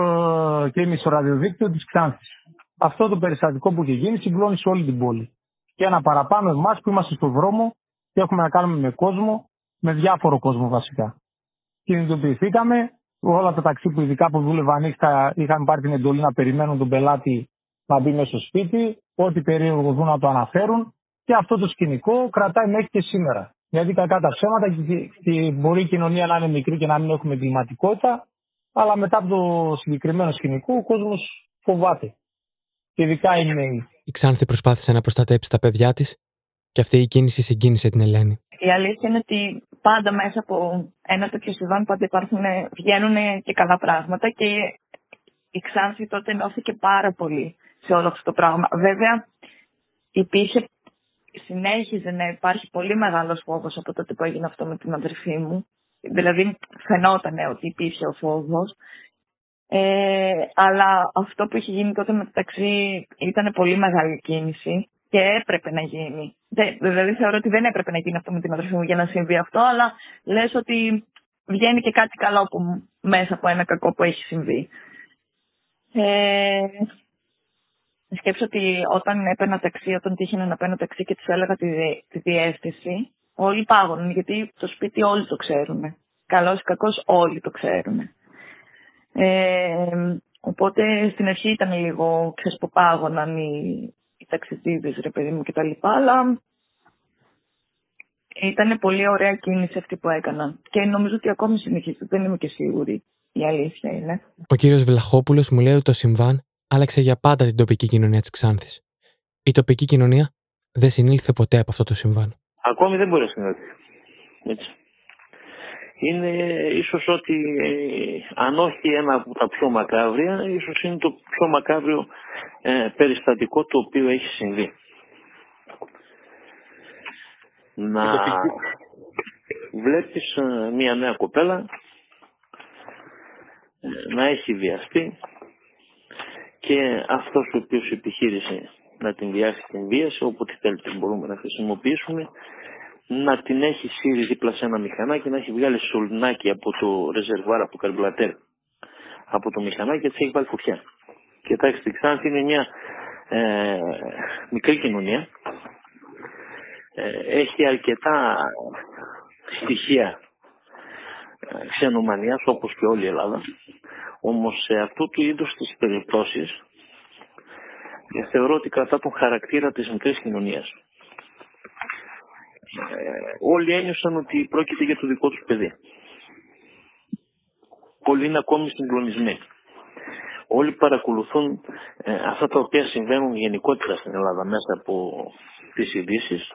και είμαι στο ραδιοδίκτυο της Ξάνθης. Αυτό το περιστατικό που είχε γίνει συγκλώνει σε όλη την πόλη και ένα παραπάνω εμάς που είμαστε στον δρόμο και έχουμε να κάνουμε με κόσμο, με διάφορο κόσμο βασικά. Κινητοποιηθήκαμε, όλα τα ταξί που ειδικά που δούλευαν ανοιχτά είχαν πάρει την εντολή να περιμένουν τον πελάτη να μπει μέσα στο σπίτι, ό,τι περίεργο δουν να το αναφέρουν και αυτό το σκηνικό κρατάει μέχρι και σήμερα. Γιατί κακά τα ψέματα και μπορεί η κοινωνία να είναι μικρή και να μην έχουμε κλιματικότητα, αλλά μετά από το συγκεκριμένο σκηνικό ο κόσμος φοβάται. Και ειδικά οι νέοι. Η Ξάνθη προσπάθησε να προστατέψει τα παιδιά της και αυτή η κίνηση συγκίνησε την Ελένη. Η αλήθεια είναι ότι πάντα μέσα από ένα τέτοιο συμβάν πάντα υπάρχουν, βγαίνουν και καλά πράγματα και η Ξάνθη τότε ενώθηκε πάρα πολύ σε όλο αυτό το πράγμα. Βέβαια, υπήρχε, συνέχιζε να υπάρχει πολύ μεγάλος φόβος από τότε που έγινε αυτό με την αδερφή μου. Δηλαδή, φαινόταν ότι υπήρχε ο φόβος ε, αλλά αυτό που είχε γίνει τότε μεταξύ ήταν πολύ μεγάλη κίνηση και έπρεπε να γίνει. δηλαδή θεωρώ ότι δεν έπρεπε να γίνει αυτό με την αδερφή μου για να συμβεί αυτό, αλλά λες ότι βγαίνει και κάτι καλό που, μέσα από ένα κακό που έχει συμβεί. Ε, σκέψω ότι όταν έπαιρνα ταξί, όταν τύχαινα να παίρνω ταξί και του έλεγα τη, τη διεύθυνση, όλοι πάγωναν γιατί το σπίτι όλοι το ξέρουν. Καλός ή κακός όλοι το ξέρουν. Ε, οπότε στην αρχή ήταν λίγο ξεσποπάγωναν οι, οι ταξιδίδες ρε παιδί μου κτλ. Αλλά ήταν πολύ ωραία κίνηση αυτή που έκαναν. Και νομίζω ότι ακόμη συνεχίζεται, δεν είμαι και σίγουρη. Η αλήθεια είναι. Ο κύριος Βλαχόπουλος μου λέει ότι το συμβάν άλλαξε για πάντα την τοπική κοινωνία της Ξάνθης. Η τοπική κοινωνία δεν συνήλθε ποτέ από αυτό το συμβάν. Ακόμη δεν μπορεί να συνέλθει. Έτσι είναι ίσως ότι ε, αν όχι ένα από τα πιο μακάβρια, ίσως είναι το πιο μακάβριο ε, περιστατικό το οποίο έχει συμβεί. Να βλέπεις ε, μια νέα κοπέλα να έχει βιαστεί και αυτός ο οποίος επιχείρησε να την βιάσει την βίαση, όποτε θέλετε μπορούμε να χρησιμοποιήσουμε, να την έχει σύρει δίπλα σε ένα μηχανάκι, να έχει βγάλει σωληνάκι από το ρεζερβάρα από καρμπλατέρ από το μηχανάκι και τη έχει βάλει φωτιά. Κοιτάξτε, η Ξάνθη είναι μια ε, μικρή κοινωνία. Ε, έχει αρκετά στοιχεία ε, ξενομανίας όπως και όλη η Ελλάδα. Όμως σε αυτού του είδους τις περιπτώσεις ε, θεωρώ ότι κρατά τον χαρακτήρα της μικρής κοινωνίας. Ε, όλοι ένιωσαν ότι πρόκειται για το δικό τους παιδί. Πολλοί είναι ακόμη συγκλονισμένοι. Όλοι παρακολουθούν ε, αυτά τα οποία συμβαίνουν γενικότερα στην Ελλάδα μέσα από τις ειδήσεις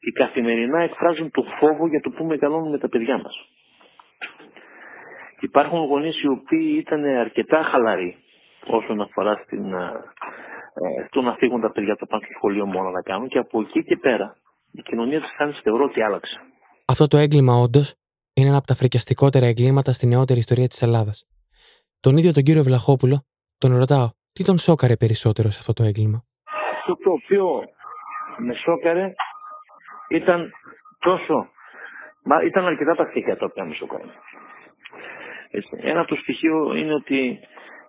και καθημερινά εκφράζουν το φόβο για το που μεγαλώνουμε τα παιδιά μας. Υπάρχουν γονείς οι οποίοι ήταν αρκετά χαλαροί όσον αφορά στην, ε, ε στο να φύγουν τα παιδιά το πάνε στο σχολείο μόνο να κάνουν και από εκεί και πέρα η κοινωνία της Χάνης θεωρώ ότι άλλαξε. Αυτό το έγκλημα, όντως, είναι ένα από τα φρικιαστικότερα εγκλήματα στη νεότερη ιστορία της Ελλάδας. Τον ίδιο τον κύριο Βλαχόπουλο τον ρωτάω, τι τον σόκαρε περισσότερο σε αυτό το έγκλημα; Το αυτό το οποίο με σώκαρε ήταν τόσο... Μα ήταν αρκετά τα στοιχεία τα οποία με σώκαρε. Ένα από το στοιχείο είναι ότι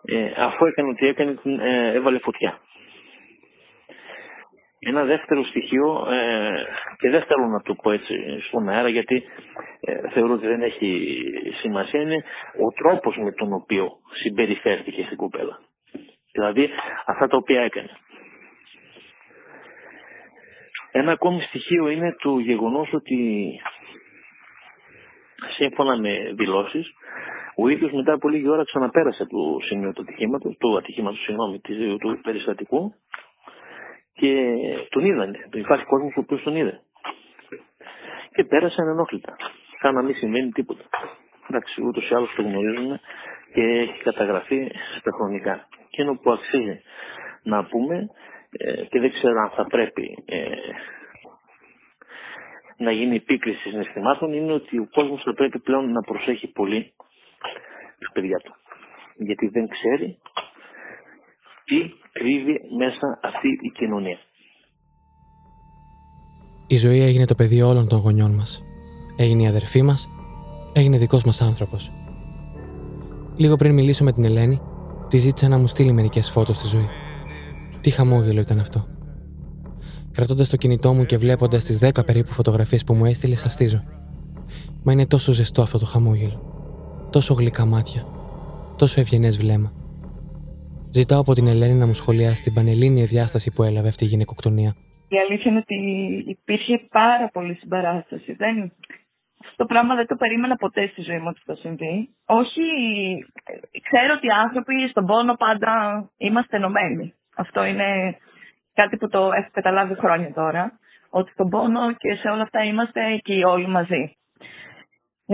ε, αφού έκανε ό,τι έκανε, ε, έβαλε φωτιά. Ένα δεύτερο στοιχείο, ε, και δεν θέλω να το πω έτσι στον αέρα γιατί ε, θεωρώ ότι δεν έχει σημασία, είναι ο τρόπος με τον οποίο συμπεριφέρθηκε στην κοπέλα. Δηλαδή αυτά τα οποία έκανε. Ένα ακόμη στοιχείο είναι το γεγονός ότι σύμφωνα με δηλώσεις ο ίδιος μετά από λίγη ώρα ξαναπέρασε το σημείο του ατυχήματος, του ατυχήματος, συγγνώμη, του περιστατικού και τον είδανε. Υπάρχει κόσμος ο οποίος τον είδε. Και πέρασε ανενόχλητα. Σαν να μην συμβαίνει τίποτα. Εντάξει, ούτως ή άλλως το γνωρίζουμε και έχει καταγραφεί στα χρονικά. Και είναι που αξίζει να πούμε ε, και δεν ξέρω αν θα πρέπει ε, να γίνει επίκριση συναισθημάτων είναι ότι ο κόσμος θα πρέπει πλέον να προσέχει πολύ τους παιδιά του. Γιατί δεν ξέρει τι κρύβει μέσα αυτή η κοινωνία. Η ζωή έγινε το παιδί όλων των γονιών μας. Έγινε η αδερφή μας, έγινε δικός μας άνθρωπος. Λίγο πριν μιλήσω με την Ελένη, τη ζήτησα να μου στείλει μερικές φώτος στη ζωή. Τι χαμόγελο ήταν αυτό. Κρατώντας το κινητό μου και βλέποντας τις 10 περίπου φωτογραφίες που μου έστειλε, σαστίζω. Μα είναι τόσο ζεστό αυτό το χαμόγελο. Τόσο γλυκά μάτια. Τόσο ευγενές βλέμμα. Ζητάω από την Ελένη να μου σχολιάσει την πανελλήνια διάσταση που έλαβε αυτή η γυναικοκτονία. Η αλήθεια είναι ότι υπήρχε πάρα πολύ συμπαράσταση. Δεν... Αυτό το πράγμα δεν το περίμενα ποτέ στη ζωή μου ότι θα συμβεί. Όχι, ξέρω ότι οι άνθρωποι στον πόνο πάντα είμαστε ενωμένοι. Αυτό είναι κάτι που το έχω καταλάβει χρόνια τώρα. Ότι στον πόνο και σε όλα αυτά είμαστε εκεί όλοι μαζί.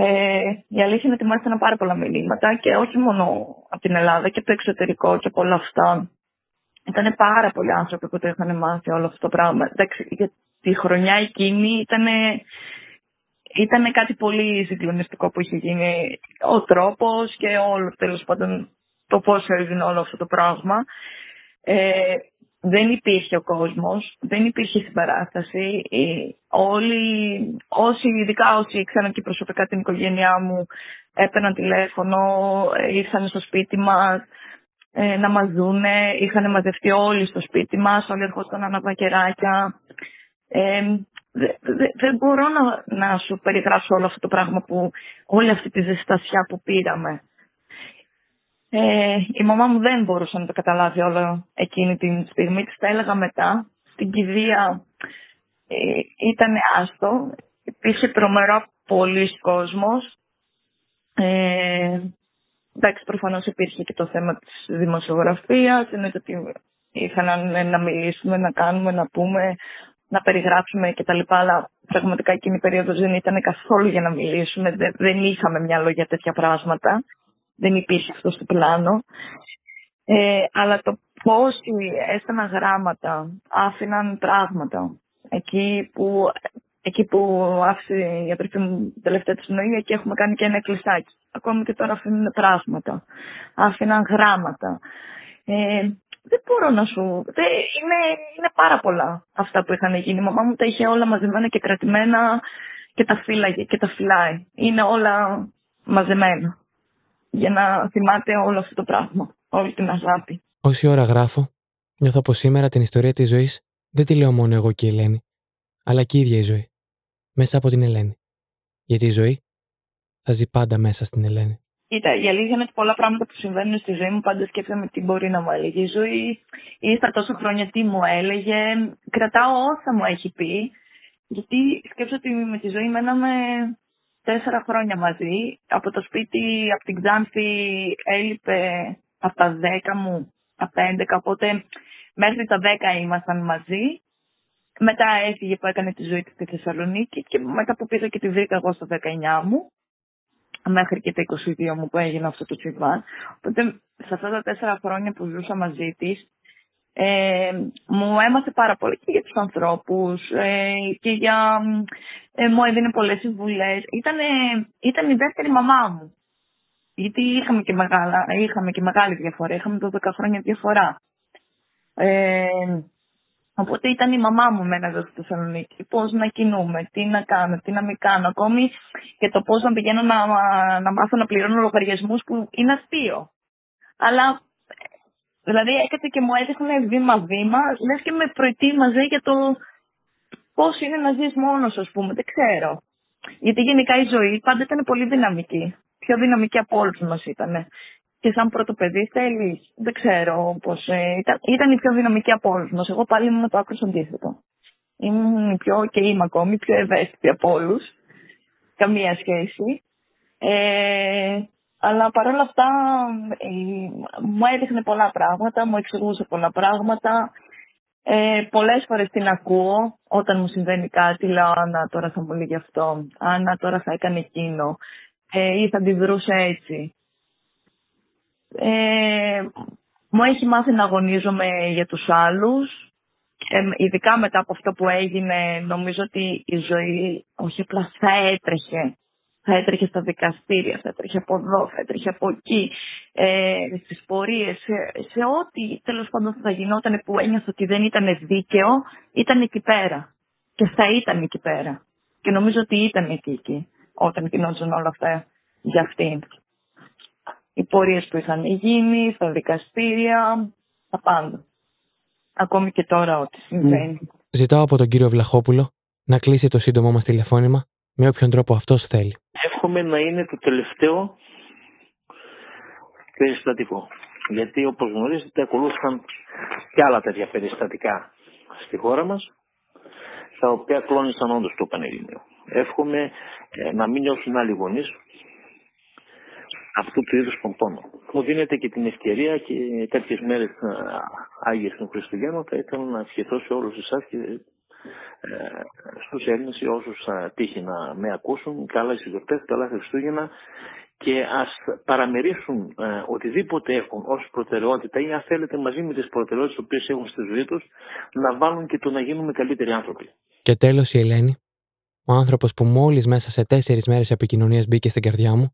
Ε, η αλήθεια είναι ότι μου έφταναν πάρα πολλά μηνύματα και όχι μόνο από την Ελλάδα και από το εξωτερικό και από όλα αυτά. Ήταν πάρα πολλοί άνθρωποι που το είχαν μάθει όλο αυτό το πράγμα. Εντάξει, για τη χρονιά εκείνη ήταν ήταν κάτι πολύ συγκλονιστικό που είχε γίνει ο τρόπος και όλο τέλος πάντων το πώς έγινε όλο αυτό το πράγμα. Ε, δεν υπήρχε ο κόσμος, δεν υπήρχε συμπαράσταση. Όλοι, όσοι, ειδικά όσοι ήξεραν και προσωπικά την οικογένειά μου, έπαιρναν τηλέφωνο, ήρθαν στο σπίτι μας ε, να μας δούνε, είχαν μαζευτεί όλοι στο σπίτι μας, όλοι ερχόταν αναβακεράκια. Ε, δεν μπορώ να, να σου περιγράψω όλο αυτό το πράγμα που, όλη αυτή τη ζεστασιά που πήραμε. Ε, η μαμά μου δεν μπορούσε να το καταλάβει όλο εκείνη την στιγμή. Της τα έλεγα μετά. Στην κηδεία ε, ήταν άστο. Υπήρχε τρομερό πολλοί κόσμος. Ε, εντάξει, προφανώς υπήρχε και το θέμα της δημοσιογραφίας. Εννοείται ότι ήθελαν να μιλήσουμε, να κάνουμε, να πούμε, να περιγράψουμε κτλ. Αλλά πραγματικά εκείνη η περίοδος δεν ήταν καθόλου για να μιλήσουμε. Δεν είχαμε μυαλό για τέτοια πράγματα δεν υπήρχε αυτός στο πλάνο. Ε, αλλά το πώς έσταναν γράμματα, άφηναν πράγματα. Εκεί που, εκεί που άφησε η αδερφή μου τελευταία της πνοή, εκεί έχουμε κάνει και ένα εκκλησάκι. Ακόμη και τώρα αφήνουν πράγματα. Άφηναν γράμματα. Ε, δεν μπορώ να σου... Δεν, είναι, είναι πάρα πολλά αυτά που είχαν γίνει. Η μαμά μου τα είχε όλα μαζεμένα και κρατημένα και τα φύλαγε και τα φυλάει. Είναι όλα μαζεμένα για να θυμάται όλο αυτό το πράγμα, όλη την αγάπη. Όση ώρα γράφω, νιώθω πως σήμερα την ιστορία της ζωής δεν τη λέω μόνο εγώ και η Ελένη, αλλά και η ίδια η ζωή. Μέσα από την Ελένη. Γιατί η ζωή θα ζει πάντα μέσα στην Ελένη. Κοίτα, η αλήθεια είναι ότι πολλά πράγματα που συμβαίνουν στη ζωή μου πάντα σκέφτομαι τι μπορεί να μου έλεγε η ζωή ή στα τόσα χρόνια τι μου έλεγε. Κρατάω όσα μου έχει πει, γιατί σκέψω ότι με τη ζωή μέναμε τέσσερα χρόνια μαζί. Από το σπίτι, από την Ξάνθη έλειπε από τα δέκα μου, από τα έντεκα, οπότε μέχρι τα δέκα ήμασταν μαζί. Μετά έφυγε που έκανε τη ζωή της στη Θεσσαλονίκη και μετά που πήγα και τη βρήκα εγώ στα 19 μου μέχρι και τα 22 μου που έγινε αυτό το τσιβάν. Οπότε σε αυτά τα τέσσερα χρόνια που ζούσα μαζί της ε, μου έμαθε πάρα πολύ και για τους ανθρώπους ε, και για, ε, μου έδινε πολλές συμβουλές. Ήτανε, ήταν η δεύτερη μαμά μου. Γιατί είχαμε και, μεγάλα, είχαμε και μεγάλη διαφορά, είχαμε 12 χρόνια διαφορά. Ε, Οπότε ήταν η μαμά μου μένα εδώ στη Θεσσαλονίκη. Πώς να κινούμε, τι να κάνω, τι να μην κάνω. Ακόμη και το πώς να πηγαίνω να, να μάθω να πληρώνω λογαριασμούς που είναι αστείο. Αλλά δηλαδή έκατε και μου έδειχνε βήμα-βήμα, λες και με προετοίμαζε για το πώς είναι να ζεις μόνος, ας πούμε. Δεν ξέρω. Γιατί γενικά η ζωή πάντα ήταν πολύ δυναμική. Πιο δυναμική από όλους μας ήταν και σαν πρώτο παιδί θέλεις, δεν ξέρω πώς. Ε, ήταν, ήταν η πιο δυναμική από όλους μας. Εγώ πάλι ήμουν το άκρο αντίθετο. Ήμουν η πιο και είμαι ακόμη πιο ευαίσθητη από όλους. Καμία σχέση. Ε, αλλά παρόλα αυτά ε, μου έδειχνε πολλά πράγματα, μου εξηγούσε πολλά πράγματα. Ε, πολλές φορές την ακούω όταν μου συμβαίνει κάτι, λέω Άννα τώρα θα μου λέει γι' αυτό, Άννα τώρα θα έκανε εκείνο ε, ή θα αντιδρούσε έτσι ε, μου έχει μάθει να αγωνίζομαι για τους άλλους. Ε, ειδικά μετά από αυτό που έγινε, νομίζω ότι η ζωή όχι απλά θα έτρεχε. Θα έτρεχε στα δικαστήρια, θα έτρεχε από εδώ, θα έτρεχε από εκεί, ε, στις πορείες, σε, σε ό,τι τέλος πάντων θα γινόταν που ένιωθα ότι δεν ήταν δίκαιο, ήταν εκεί πέρα. Και θα ήταν εκεί πέρα. Και νομίζω ότι ήταν εκεί, εκεί όταν γινόταν όλα αυτά για αυτήν οι πορείες που είχαν γίνει, στα δικαστήρια, τα πάντα. Ακόμη και τώρα ό,τι συμβαίνει. Ζητάω από τον κύριο Βλαχόπουλο να κλείσει το σύντομο μας τηλεφώνημα με όποιον τρόπο αυτός θέλει. Εύχομαι να είναι το τελευταίο περιστατικό. Γιατί όπως γνωρίζετε ακολούθησαν και άλλα τέτοια περιστατικά στη χώρα μας τα οποία κλώνησαν όντως το Πανελλήνιο. Εύχομαι ε, να μην νιώσουν άλλοι γονείς αυτού του είδους τον πόνο. Μου δίνεται και την ευκαιρία και κάποιες μέρες Άγιες των Χριστουγέννων θα ήθελα να ευχηθώ σε όλους εσάς και ε, στους Έλληνες ή όσους τύχει να με ακούσουν καλά οι γιορτές, καλά Χριστούγεννα και ας παραμερίσουν ε, οτιδήποτε έχουν ως προτεραιότητα ή αν θέλετε μαζί με τις προτεραιότητες που οποίες έχουν στη ζωή τους να βάλουν και το να γίνουμε καλύτεροι άνθρωποι. Και τέλος η Ελένη, ο άνθρωπος που μόλις μέσα σε τέσσερις μέρες επικοινωνίας μπήκε στην καρδιά μου,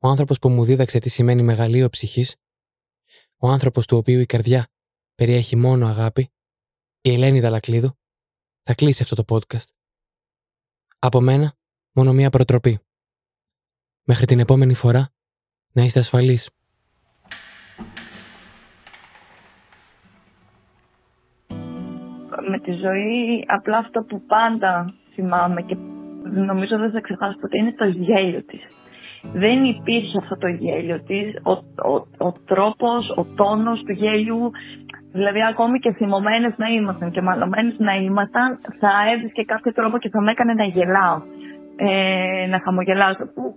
ο άνθρωπος που μου δίδαξε τι σημαίνει μεγαλείο ψυχής, ο άνθρωπος του οποίου η καρδιά περιέχει μόνο αγάπη, η Ελένη Δαλακλίδου, θα κλείσει αυτό το podcast. Από μένα, μόνο μία προτροπή. Μέχρι την επόμενη φορά, να είστε ασφαλείς. Με τη ζωή, απλά αυτό που πάντα θυμάμαι και νομίζω δεν θα ξεχάσω ποτέ είναι το γέλιο της δεν υπήρχε αυτό το γέλιο της, ο, ο, ο τρόπος, ο τόνος του γέλιου, δηλαδή ακόμη και θυμωμένες να ήμασταν και μαλωμένες να ήμασταν, θα έβρισκε κάποιο τρόπο και θα με έκανε να γελάω, ε, να χαμογελάω. Που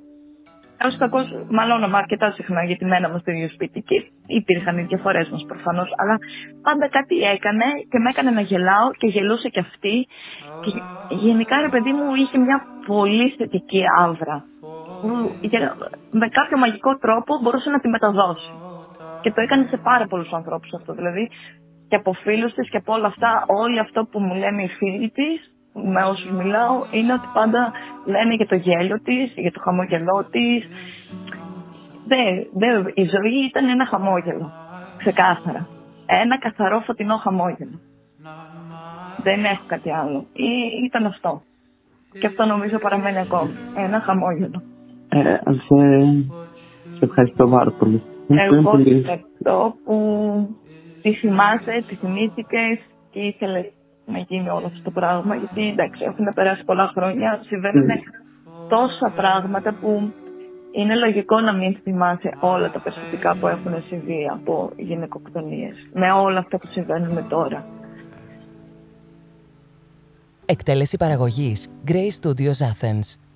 Έως κακώς μαλώναμε αρκετά συχνά γιατί μέναμε στο ίδιο σπίτι και υπήρχαν οι διαφορές μας προφανώς, αλλά πάντα κάτι έκανε και με έκανε να γελάω και γελούσε και αυτή και γενικά ρε παιδί μου είχε μια πολύ θετική άβρα με κάποιο μαγικό τρόπο μπορούσε να τη μεταδώσει. Και το έκανε σε πάρα πολλούς ανθρώπους αυτό. Δηλαδή και από φίλους της και από όλα αυτά, όλοι αυτό που μου λένε οι φίλοι της, με όσους μιλάω, είναι ότι πάντα λένε για το γέλιο της, για το χαμόγελό της. η ζωή ήταν ένα χαμόγελο. Ξεκάθαρα. Ένα καθαρό φωτεινό χαμόγελο. Δεν έχω κάτι άλλο. Ή, ήταν αυτό. Και αυτό νομίζω παραμένει ακόμη. Ένα χαμόγελο. Ε, σε ευχαριστώ πάρα πολύ. Εγώ ευχαριστώ που τη θυμάσαι, τη θυμήθηκες και ήθελες να γίνει όλο αυτό το πράγμα. Γιατί εντάξει, έχουν περάσει πολλά χρόνια, συμβαίνουν mm. τόσα πράγματα που είναι λογικό να μην θυμάσαι όλα τα περιστατικά που έχουν συμβεί από γυναικοκτονίες. Με όλα αυτά που συμβαίνουν τώρα. Εκτέλεση παραγωγής Grey Studios Athens.